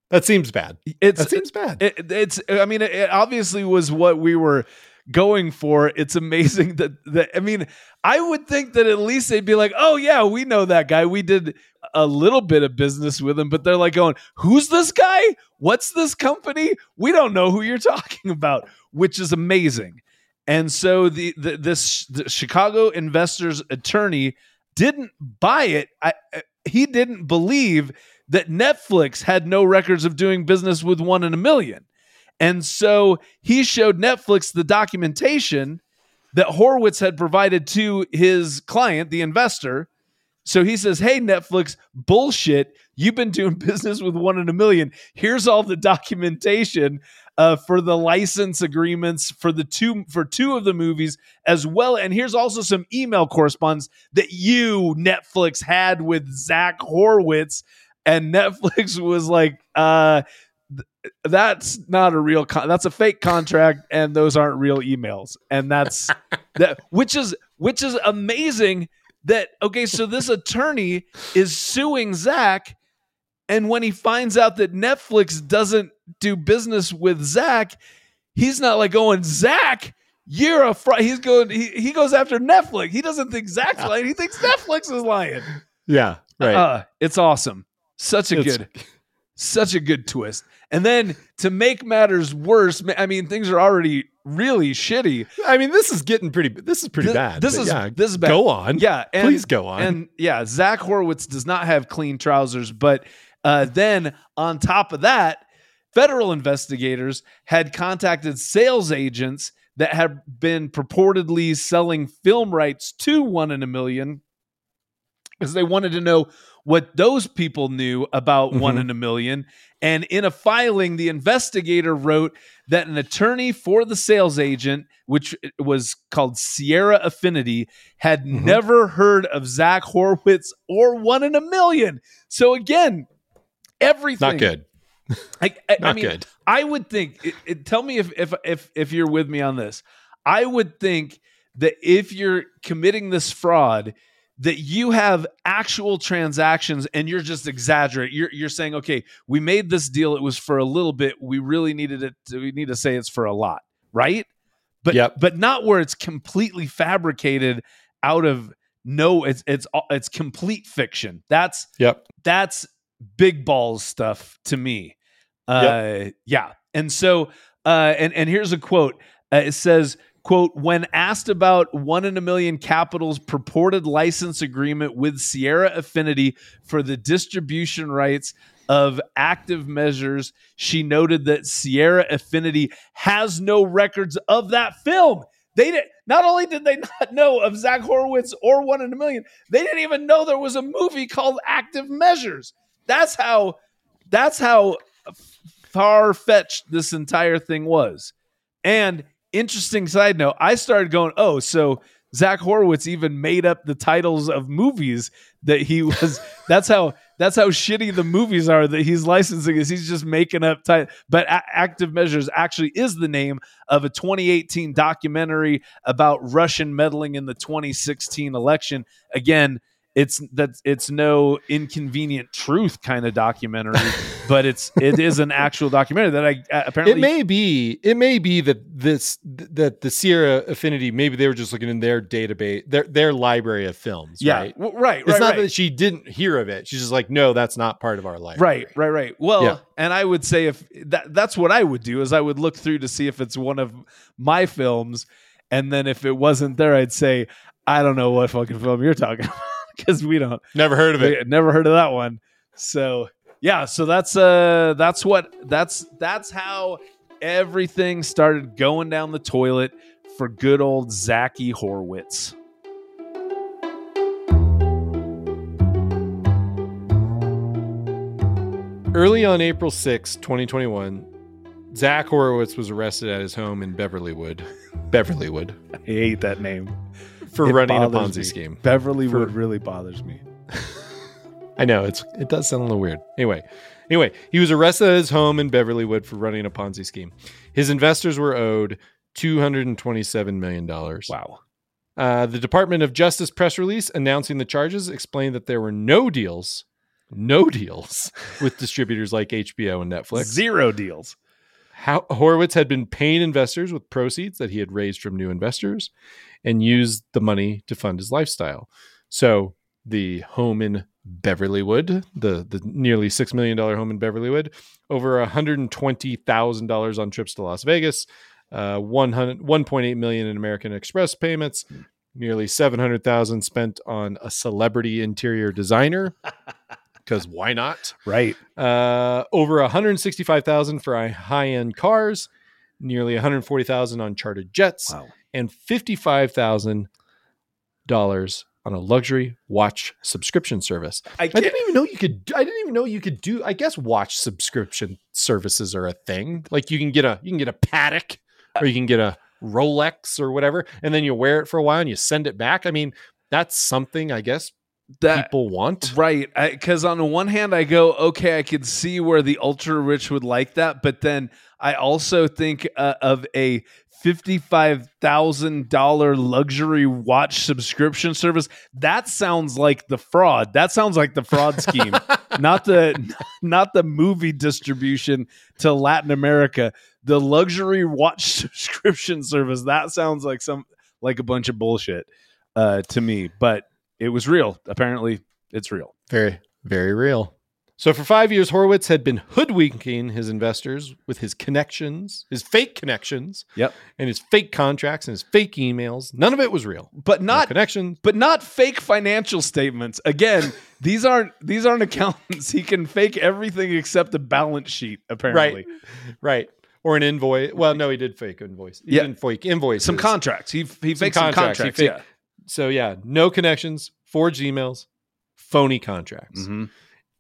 S1: That seems bad.
S3: It's
S1: That seems bad.
S3: it, it's i mean it, it obviously was what we were going for it's amazing <laughs> that that i mean i would think that at least they'd be like oh yeah we know that guy we did a little bit of business with him but they're like going who's this guy what's this company we don't know who you're <laughs> talking about which is amazing and so the, the this the chicago investors attorney didn't buy it I, I- he didn't believe that Netflix had no records of doing business with one in a million. And so he showed Netflix the documentation that Horowitz had provided to his client, the investor. So he says, Hey, Netflix, bullshit. You've been doing <laughs> business with one in a million. Here's all the documentation uh, for the license agreements for the two for two of the movies as well. And here's also some email correspondence that you, Netflix, had with Zach Horowitz. And Netflix <laughs> was like, uh, th- that's not a real con- that's a fake contract and those aren't real emails and that's <laughs> that which is which is amazing. That okay, so this attorney is suing Zach, and when he finds out that Netflix doesn't do business with Zach, he's not like going Zach. You're a fr-. he's going he, he goes after Netflix. He doesn't think Zach's lying. He thinks Netflix is lying.
S1: Yeah, right.
S3: Uh, it's awesome. Such a
S1: It's-
S3: good such a good twist. And then to make matters worse, I mean things are already really shitty.
S1: I mean, this is getting pretty. This is pretty
S3: Thi-
S1: bad.
S3: this is-
S1: yeah,
S3: this is bad.
S1: Go on.
S3: Yeah, and,
S1: please go on.
S3: And yeah, Zach Horowitz does not have clean trousers, but uh, then on top of that, federal investigators had contacted sales agents that had been purportedly selling film rights to One in a Million because they wanted to know what those people knew about One
S1: Mhm.
S3: in a Million. And in a filing, the investigator wrote that an attorney for the sales agent, which was called Sierra Affinity, had
S1: Mhm.
S3: never heard of Zach Horowitz or One in a Million. So again, everything
S1: Not good.
S3: I, I, I mean,
S1: good.
S3: I would think. It, it, tell me if if if if you're with me on this. I would think that if you're committing this fraud, that you have actual transactions and you're just exaggerating. You're you're saying, okay, we made this deal. It was for a little bit. We really needed it. To, we need to say it's for a lot, right? But
S1: Yep.
S3: but not where it's completely fabricated out of no. It's it's it's complete fiction. That's
S1: Yep.
S3: that's big balls stuff to me. Uh, yeah. And so, uh, and and here's a quote. Uh, it says, "quote When asked about one in a million Capital's purported license agreement with Sierra Affinity for the distribution rights." Of active measures, she noted that Sierra Affinity has no records of that film. They did not only did they <laughs> not know of Zach Horowitz or One in a Million, they didn't even know there was a movie called Active Measures. That's how that's how far fetched this entire thing was. And interesting side note, I started going, oh, so Zach Horowitz even made up the titles of movies that he <laughs> was. that's how that's how shitty the movies are that he's licensing. Is he's just making up title? But A- Active Measures actually is the name of a 2018 documentary about Russian meddling in the 2016 election. Again, it's that it's no inconvenient truth kind of documentary, but it's it is an actual documentary that I uh, apparently
S1: It may be. It may be that this that the Sierra Affinity. Maybe they were just looking in their database, their their library of films.
S3: yeah
S1: Right.
S3: w- right
S1: It's
S3: right,
S1: not
S3: right.
S1: that she didn't hear of it. She's just like, no, that's not part of our library.
S3: Right, right, right. Well,
S1: Yeah.
S3: and I would say if that that's what I would do is I would look through to see if it's one of my films, and then if it wasn't there, I'd say I don't know what fucking film you're talking about because we don't
S1: Never heard of it.
S3: never heard of that one. So yeah, so that's uh that's what that's that's how everything started going down the toilet for good old Zachy Horwitz.
S1: Early on April 6, 2021, Zach Horowitz was arrested at his home in Beverlywood, Beverlywood,
S3: I hate that name.
S1: For
S3: It
S1: running a Ponzi
S3: me.
S1: scheme.
S3: Beverlywood
S1: For-
S3: really bothers me. <laughs>
S1: I know it's it does sound a little weird. Anyway, anyway, he was arrested at his home in Beverlywood for running a Ponzi scheme. His investors were owed two hundred and twenty-seven million dollars.
S3: Wow.
S1: Uh, the Department of Justice press release announcing the charges explained that there were no deals, no deals <laughs> with distributors like HBO and Netflix.
S3: Zero deals.
S1: How, Horowitz had been paying investors with proceeds that he had raised from new investors and used the money to fund his lifestyle. So the home in Beverlywood, the, the nearly $6 million home in Beverlywood, over $120,000 on trips to Las Vegas, uh, 100, 1.8 million in American Express payments, nearly 700,000 spent on a celebrity interior designer. <laughs> Because why not?
S3: Right.
S1: uh, over 165,000 for high-end cars, nearly 140,000 on chartered jets,
S3: Wow.
S1: and 55,000 dollars on a luxury watch subscription service.
S3: I
S1: I didn't even know you could. do- I didn't even know you could do. I guess watch subscription services are a thing. Like you can get a you can get a Patek or you can get a Rolex or whatever, and then you wear it for a while and you send it back. I mean, that's something I guess
S3: that
S1: people want.
S3: Right. Because on the one hand, I go, okay, I could see where the ultra rich would like that. But then I also think uh, of a $55,000 luxury watch subscription service. That sounds like the fraud. That sounds like the fraud <laughs> scheme, not the <laughs> not the movie distribution to Latin America. The luxury watch <laughs> subscription service. That sounds like some like a bunch of bullshit uh, to me, but it was real. Apparently, it's real.
S1: Very, very real. So for five years, Horowitz had been hoodwinking his investors with his connections, his fake connections,
S3: Yep.
S1: and his fake contracts and his fake emails. None of it was real.
S3: But
S1: No
S3: not
S1: connections.
S3: but not fake financial statements. Again, <laughs> these aren't these aren't accountants. He can fake everything except a balance sheet. Apparently,
S1: Right. right Or an invoice. Well, no, he did fake invoice. He
S3: Yeah.
S1: didn't fake invoices.
S3: some contracts. He he faked some
S1: contracts. He faked-
S3: yeah.
S1: So yeah, no connections, forged emails, phony contracts.
S3: Mhm.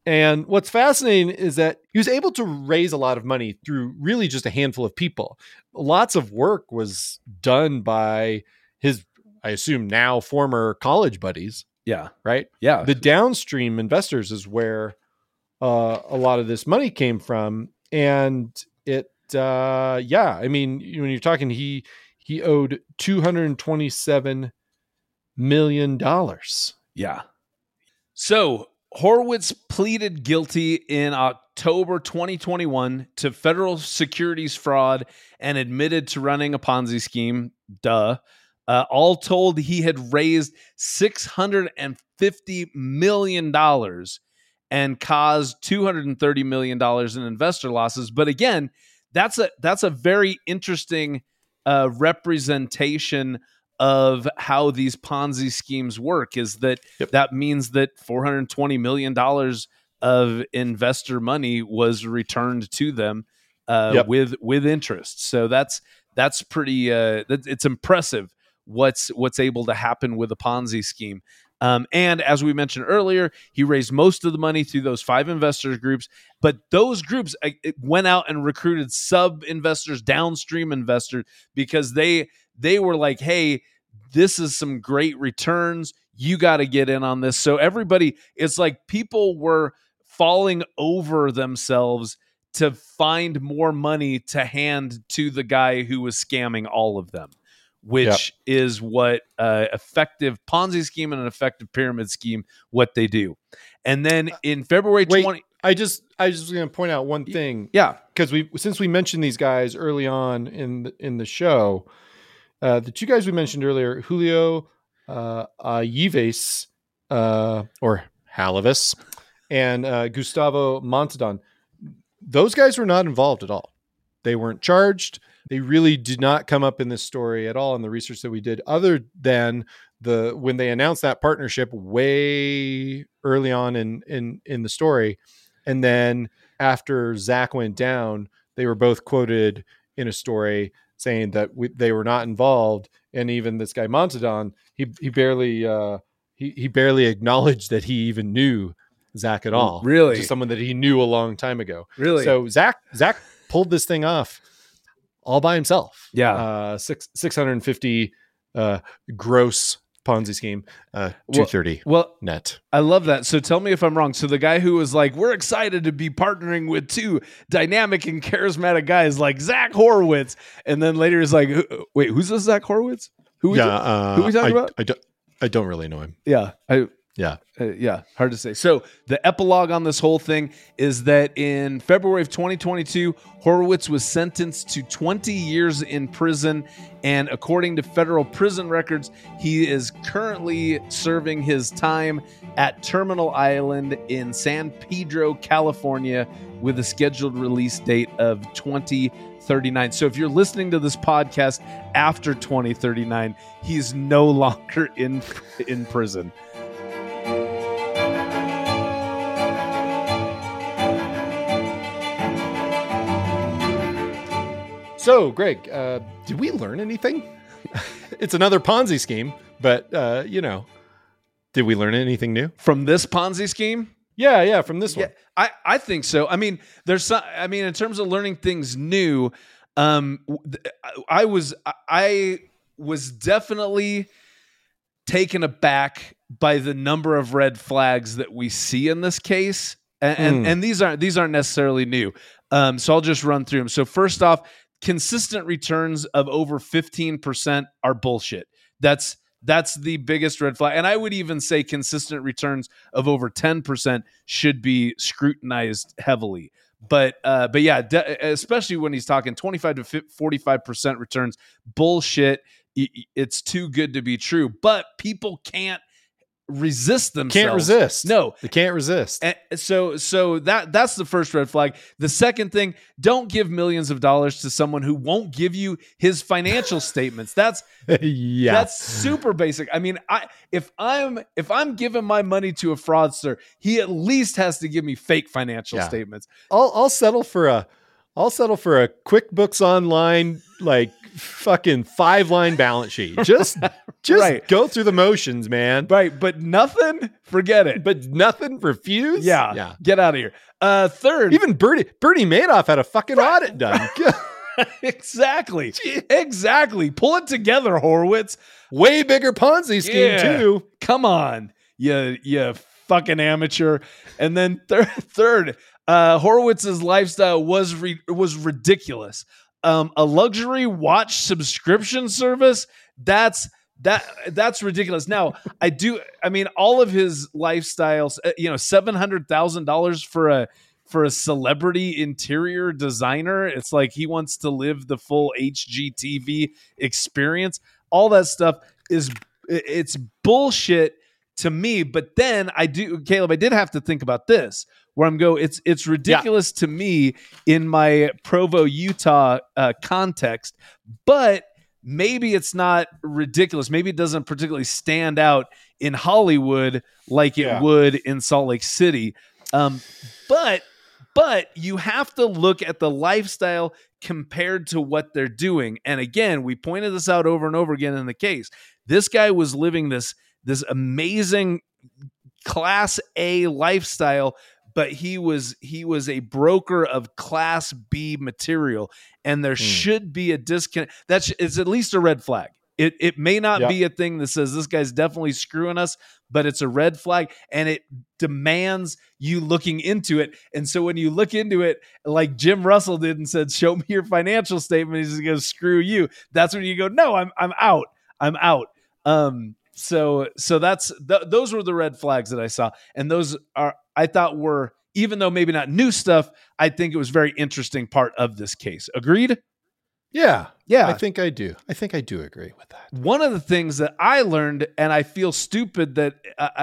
S1: And what's fascinating is that he was able to raise a lot of money through really just a handful of people. Lots of work was done by his, I assume now former college buddies,
S3: Yeah.
S1: right?
S3: Yeah.
S1: The downstream investors is where uh, a lot of this money came from, and it, uh, yeah, I mean, when you're talking, he he owed two hundred and twenty-seven million dollars.
S3: Yeah. So Horowitz pleaded guilty in October 2021 to federal securities fraud and admitted to running a Ponzi scheme. Duh. Uh, all told, he had raised $650 million and caused $230 million in investor losses. But again, that's a that's a very interesting uh, representation of how these Ponzi schemes work. Is that
S1: Yep.
S3: that means that 420 million dollars of investor money was returned to them uh,
S1: Yep.
S3: with with interest. So that's that's pretty. Uh, it's impressive what's what's able to happen with a Ponzi scheme. Um, and as we mentioned earlier, he raised most of the money through those five investors groups. But those groups uh, went out and recruited sub investors, downstream investors, because they they were like, "Hey, this is some great returns. You got to get in on this." So everybody, it's like people were falling over themselves to find more money to hand to the guy who was scamming all of them which is what uh, effective Ponzi scheme and an effective pyramid scheme what they do. And then in February
S1: Wait.
S3: 20
S1: I just I just was going to point out one thing
S3: yeah,
S1: because we since we mentioned these guys early on in the, in the show, uh, the two guys we mentioned earlier, Julio uh, uh, or Halavis, and uh, Gustavo Montaudon, those guys were not involved at all. They weren't charged. They really did not come up in this story at all in the research that we did, other than the when they announced that partnership way early on in in in the story, and then after Zach went down, they were both quoted in a story saying that we, they were not involved, and even this guy Montaudon, he he barely uh, he he barely acknowledged that he even knew Zach at all.
S3: Really?
S1: just someone that he knew a long time ago.
S3: really.
S1: So Zach Zach pulled this thing off all by himself.
S3: Yeah.
S1: uh, six six hundred and fifty uh, gross Ponzi scheme, uh, two thirty
S3: well,
S1: net.
S3: I love that. So tell me if I'm wrong. So the guy who was like, "We're excited to be partnering with two dynamic and charismatic guys like Zach Horowitz," and then later is like, "Wait, who's this Zach Horowitz? Who?
S1: yeah,
S3: is it?
S1: uh,
S3: who we talking
S1: I,
S3: about?
S1: I don't I don't really know him.
S3: Yeah, I,
S1: Yeah.
S3: Uh, yeah, hard to say. So the epilogue on this whole thing is that in February of 2022, Horowitz was sentenced to 20 years in prison, and according to federal prison records, he is currently serving his time at Terminal Island in San Pedro, California, with a scheduled release date of 2039. So if you're listening to this podcast after 2039, he's no <laughs> longer in in prison.
S1: So, Greg, uh, did we learn anything? <laughs> it's another Ponzi scheme, but uh, you know, did we learn anything new?
S3: From this Ponzi scheme?
S1: Yeah, yeah, from this
S3: Yeah,
S1: one.
S3: I, I think so. I mean, there's some, I mean, in terms of learning things new, um, I was, I was definitely taken aback by the number of red flags that we see in this case, and and,
S1: Hmm.
S3: and these aren't these aren't necessarily new. Um, so I'll just run through them. So first off, consistent returns of over fifteen percent are bullshit. That's that's the biggest red flag, and I would even say consistent returns of over ten percent should be scrutinized heavily. But uh, but yeah, de- especially when he's talking twenty five to forty five percent returns, bullshit. It's too good to be true. But people can't resist themselves.
S1: Can't resist.
S3: No,
S1: They can't resist.
S3: and so so that that's the first red flag. The second thing, don't give millions of dollars to someone who won't give you his financial <laughs> statements. That's
S1: yeah.
S3: that's super basic. I mean, I if I'm if I'm giving my money to a fraudster, he at least has to give me fake financial
S1: Yeah.
S3: statements.
S1: I'll I'll settle for a I'll settle for a QuickBooks online like fucking five line balance sheet. <laughs> Just just
S3: Right.
S1: go through the motions, man.
S3: Right, but nothing, forget it.
S1: But nothing refuse.
S3: yeah,
S1: yeah.
S3: get out of here. Uh third,
S1: Even Bernie Bernie Madoff had a fucking audit done. <laughs>
S3: exactly. <laughs> Exactly. Pull it together, Horowitz.
S1: Way bigger Ponzi scheme
S3: Yeah.
S1: too.
S3: Come on, you you fucking amateur. And then third, third, uh, Horowitz's lifestyle was re- was ridiculous. Um, a luxury watch subscription service. That's that that's ridiculous. Now, I do. I mean, all of his lifestyles. uh, You know, seven hundred thousand dollars for a for a celebrity interior designer. It's like he wants to live the full HGTV experience. All that stuff is it's bullshit to me. But then I do, Caleb. I did have to think about this. Where I'm go, it's it's ridiculous to me in my Provo, Utah uh, context, but maybe it's not ridiculous. Maybe it doesn't particularly stand out in Hollywood like it
S1: Yeah.
S3: would in Salt Lake City. Um, but but you have to look at the lifestyle compared to what they're doing. And again, we pointed this out over and over again in the case. This guy was living this this amazing class A lifestyle but he was he was a broker of class B material and there should be a disconnect. That's it's at least a red flag. It it may not
S1: Yeah.
S3: be a thing that says this guy's definitely screwing us but it's a red flag and it demands you looking into it. And so when you look into it like Jim Russell did and said show me your financial statement he's going to screw you. That's when you go no I'm I'm out. I'm out. Um so so that's th- those were the red flags that I saw and those are I thought were even though maybe not new stuff I think it was very interesting part of this case agreed
S1: Yeah.
S3: yeah
S1: I think I do. I think I do agree with that.
S3: one of the things that I learned, and I feel stupid that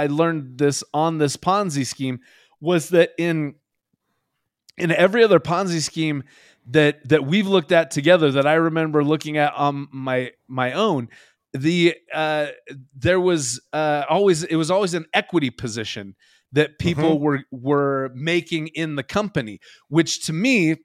S3: I learned this on this Ponzi scheme, was that in in every other Ponzi scheme that that we've looked at together, that I remember looking at on my my own, the uh, there was uh, always it was always an equity position that mm-hmm. people were were making in the company, which to me.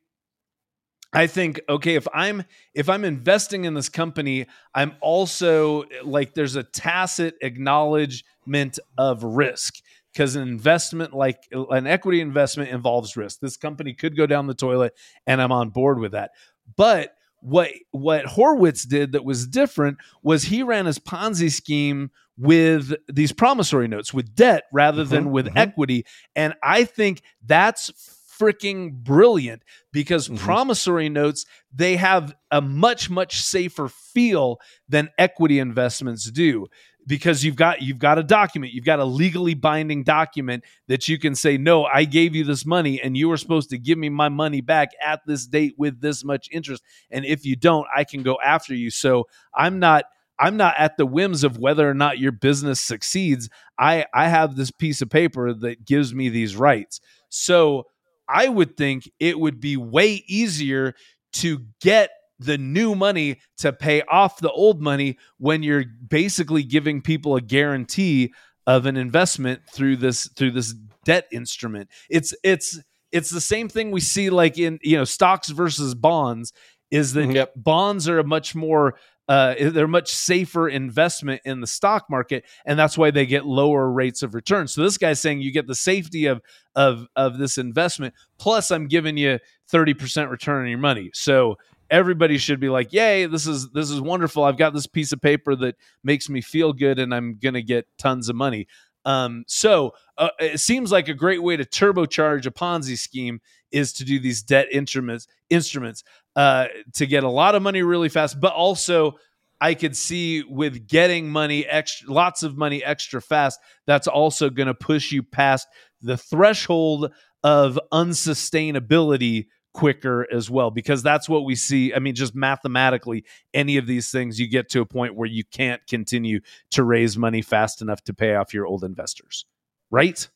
S3: I think okay if I'm if I'm investing in this company I'm also like there's a tacit acknowledgement of risk because an investment like an equity investment involves risk. This company could go down the toilet and I'm on board with that. But what what Horwitz did that was different was he ran his Ponzi scheme with these promissory notes with debt rather than
S1: Mhm,
S3: with
S1: mhm.
S3: equity and I think that's freaking brilliant because
S1: Mhm.
S3: promissory notes they have a much much safer feel than equity investments do because you've got you've got a document you've got a legally binding document that you can say no I gave you this money and you were supposed to give me my money back at this date with this much interest. And if you don't I can go after you. So I'm not I'm not at the whims of whether or not your business succeeds. I I have this piece of paper that gives me these rights. So I would think it would be way easier to get the new money to pay off the old money when you're basically giving people a guarantee of an investment through this through this debt instrument. It's it's it's the same thing we see like in you know stocks versus bonds is that
S1: Yep.
S3: bonds are a much more uh, they're much safer investment in the stock market, and that's why they get lower rates of return. So this guy's saying you get the safety of of of this investment, plus I'm giving you thirty percent return on your money. So everybody should be like, "Yay, this is this is wonderful. I've got this piece of paper that makes me feel good and I'm going to get tons of money." Um, so uh, it seems like a great way to turbocharge a Ponzi scheme is to do these debt instruments instruments uh, to get a lot of money really fast, but also I could see with getting money extra, lots of money extra fast, that's also going to push you past the threshold of unsustainability quicker as well because that's what we see i mean just mathematically any of these things you get to a point where you can't continue to raise money fast enough to pay off your old investors right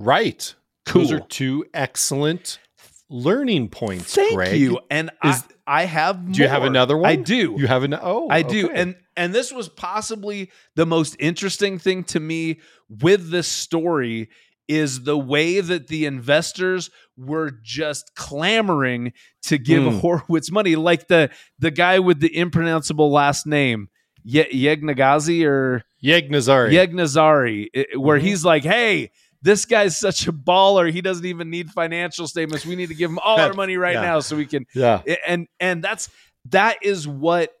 S1: Right.
S3: cool
S1: Those are two excellent learning points.
S3: thank
S1: Greg.
S3: you and
S1: Is-
S3: I, I have
S1: Do you have another one?
S3: i do
S1: You have an oh,
S3: I do.
S1: okay.
S3: And and this was possibly the most interesting thing to me with this story is the way that the investors were just clamoring to give
S1: Hmm.
S3: Horowitz money like the the guy with the impronounceable last name Ye- Yegnagazi or
S1: Yeg Nazari.
S3: Yegnazari i- where
S1: Mhm.
S3: he's like hey this guy's such a baller he doesn't even need financial statements we need to give him all our <laughs> money right
S1: Yeah.
S3: now so we can
S1: Yeah.
S3: and and that's that is what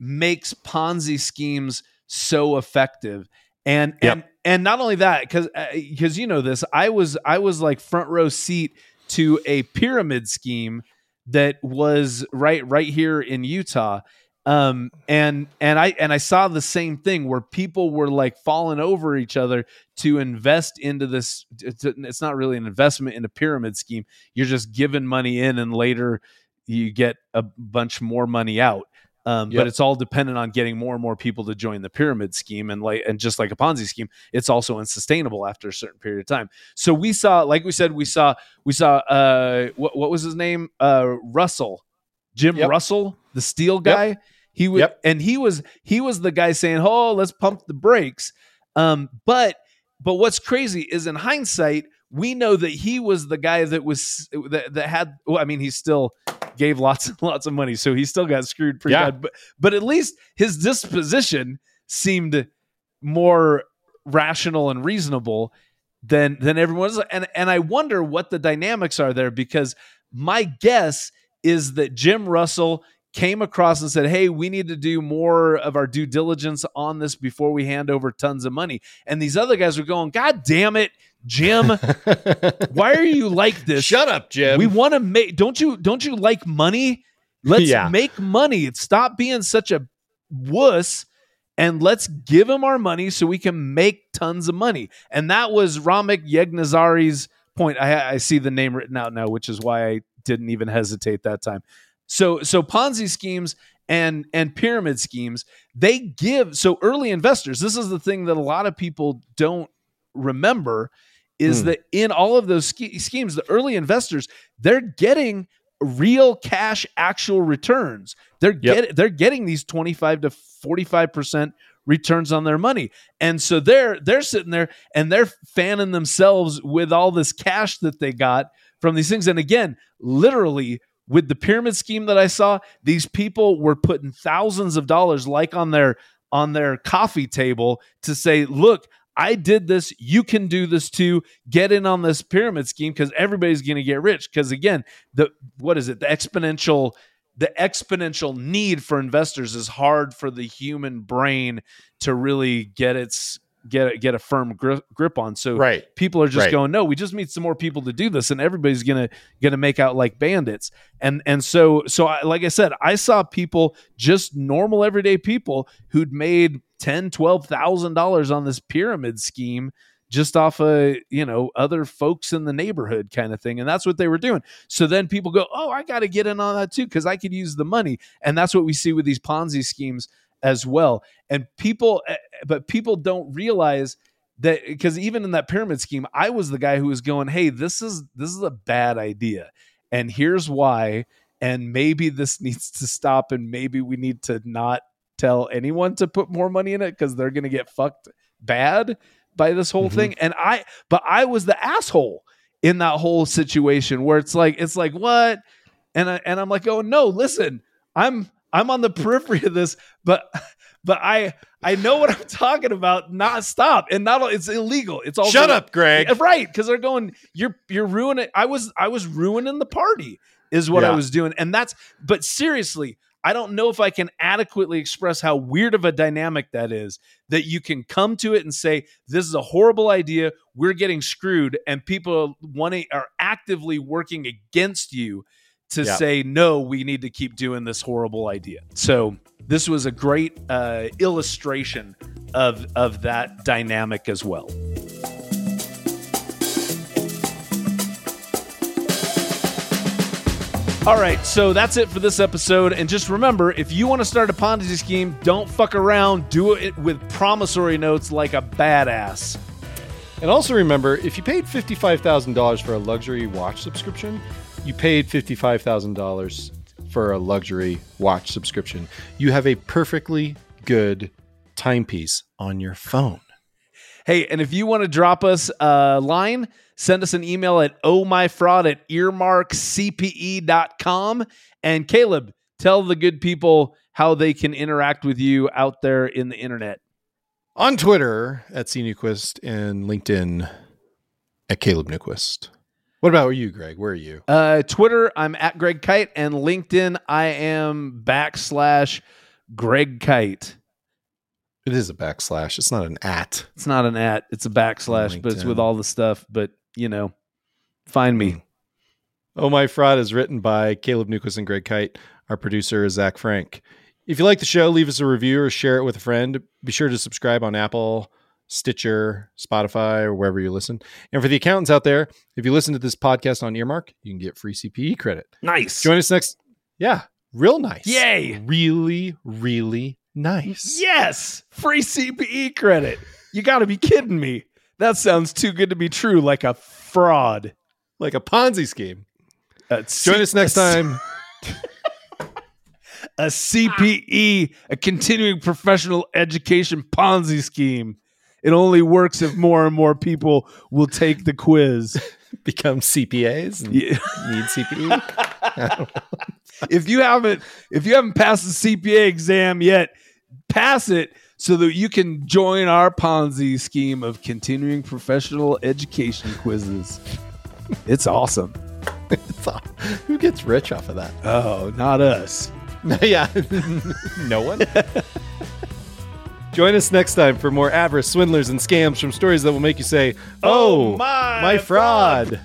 S3: makes ponzi schemes so effective and
S1: Yep.
S3: and and not only that because because you know this i was i was like front row seat to a pyramid scheme that was right right here in utah. Um and and i and i saw the same thing where people were like falling over each other to invest into this it's it's not really an investment in a pyramid scheme. You're just giving money in and later you get a bunch more money out um,
S1: Yep.
S3: but it's all dependent on getting more and more people to join the pyramid scheme and like and just like a ponzi scheme it's also unsustainable after a certain period of time so we saw like we said we saw we saw uh what, what was his name uh russell jim
S1: Yep.
S3: russell the steel guy he was
S1: Yep.
S3: and he was he was the guy saying oh let's pump the brakes um but but what's crazy is in hindsight we know that he was the guy that was that, that had well i mean he's still gave lots and <laughs> lots of money so he still got screwed pretty
S1: Yeah.
S3: bad but but at least his disposition seemed more rational and reasonable than than everyone else and and i wonder what the dynamics are there because my guess is that jim russell came across and said hey we need to do more of our due diligence on this before we hand over tons of money and these other guys were going god damn it jim <laughs> why are you like this?
S1: Shut up, Jim.
S3: we want to make don't you don't you like money? Let's
S1: Yeah.
S3: make money. Stop being such a wuss and let's give him our money so we can make tons of money. And that was Ramek Yegnazari's point. I, I see the name written out now which is why I didn't even hesitate that time. So so Ponzi schemes and and pyramid schemes they give so early investors this is the thing that a lot of people don't remember is
S1: Hmm.
S3: that in all of those ske- schemes the early investors they're getting real cash actual returns they're
S1: Yep.
S3: get, they're getting these 25 to 45% returns on their money and so they're they're sitting there and they're fanning themselves with all this cash that they got from these things and again literally with the pyramid scheme that I saw these people were putting thousands of dollars like on their on their coffee table to say look I did this. You can do this too. Get in on this pyramid scheme because everybody's going to get rich. Because again, the what is it? The exponential, the exponential need for investors is hard for the human brain to really get its get a, get a firm grip, grip on. So
S1: right.
S3: people are just
S1: Right.
S3: going, no, we just need some more people to do this, and everybody's gonna gonna make out like bandits. And and so so I, like I said, I saw people just normal everyday people who'd made ten, twelve thousand dollars on this pyramid scheme just off of you know other folks in the neighborhood kind of thing and that's what they were doing so then people go oh i got to get in on that too because i could use the money and that's what we see with these ponzi schemes as well. And people eh, but people don't realize that because even in that pyramid scheme i was the guy who was going hey this is this is a bad idea and here's why and maybe this <laughs> needs to stop and maybe we need to not tell anyone to put more money in it because they're going to get fucked bad by this whole
S1: Mhm.
S3: thing. And i but i was the asshole in that whole situation where it's like it's like what? And I, and i'm like oh no listen i'm i'm on the periphery of this but but i i know what i'm talking about not stop. And not it's illegal. It's all
S1: Shut up, Greg.
S3: right because they're going you're you're ruining i was i was ruining the party is what I was doing. And that's but seriously, I don't know if I can adequately express how weird of a dynamic that is that you can come to it and say this is a horrible idea, we're getting screwed and people wanting are actively working against you to
S1: Yeah.
S3: say no, we need to keep doing this horrible idea. So, this was a great uh, illustration of of that dynamic as well. All right, so that's it for this episode. And just remember, if you want to start a Ponzi scheme, don't fuck around. Do it with promissory notes like a badass.
S1: And also remember, if you paid $55,000 for a luxury watch subscription, you paid $55,000 for a luxury watch subscription. You have a perfectly good timepiece on your phone.
S3: Hey, and if you want to drop us a line, send us an email at ohmyfraud at earmarkcpe.com. And Caleb, tell the good people how they can interact with you out there in the internet.
S1: On Twitter at C Newquist and LinkedIn at Caleb Newquist. What about you, Greg? Where are you?
S3: Uh, Twitter, I'm at Greg Kyte, and LinkedIn, I am backslash Greg Kyte.
S1: It is a backslash. It's not an at.
S3: It's not an at, it's a backslash, but it's with all the stuff. But, you know, find me.
S1: Oh My Fraud is written by Caleb Newquist and Greg Kyte. Our producer is Zach Frank. If you like the show, leave us a review or share it with a friend. Be sure to subscribe on Apple, Stitcher, Spotify, or wherever you listen. And for the accountants out there, if you listen to this podcast on Earmark, you can get free CPE credit.
S3: Nice.
S1: Join us next. Yeah, real nice.
S3: Yay.
S1: Really, really nice.
S3: Yes, free CPE credit. You got to be kidding me. That sounds too good to be true, like a fraud.
S1: Like a Ponzi scheme.
S3: A
S1: Join us next <laughs>
S3: a C-
S1: time.
S3: A CPE, a continuing professional education Ponzi scheme. It only works if more and more people will take the quiz. <laughs>
S1: Become CPAs
S3: Yeah.
S1: need CPE. <laughs>
S3: if you haven't if you haven't passed the CPA exam yet, pass it so that you can join our Ponzi scheme of continuing professional education quizzes. It's awesome.
S1: It's all- Who gets rich off of that?
S3: Oh, not us. <laughs>
S1: yeah, no one. Join us next time for more avarice, swindlers, and scams from stories that will make you say, "Oh, oh
S3: my
S1: my fraud."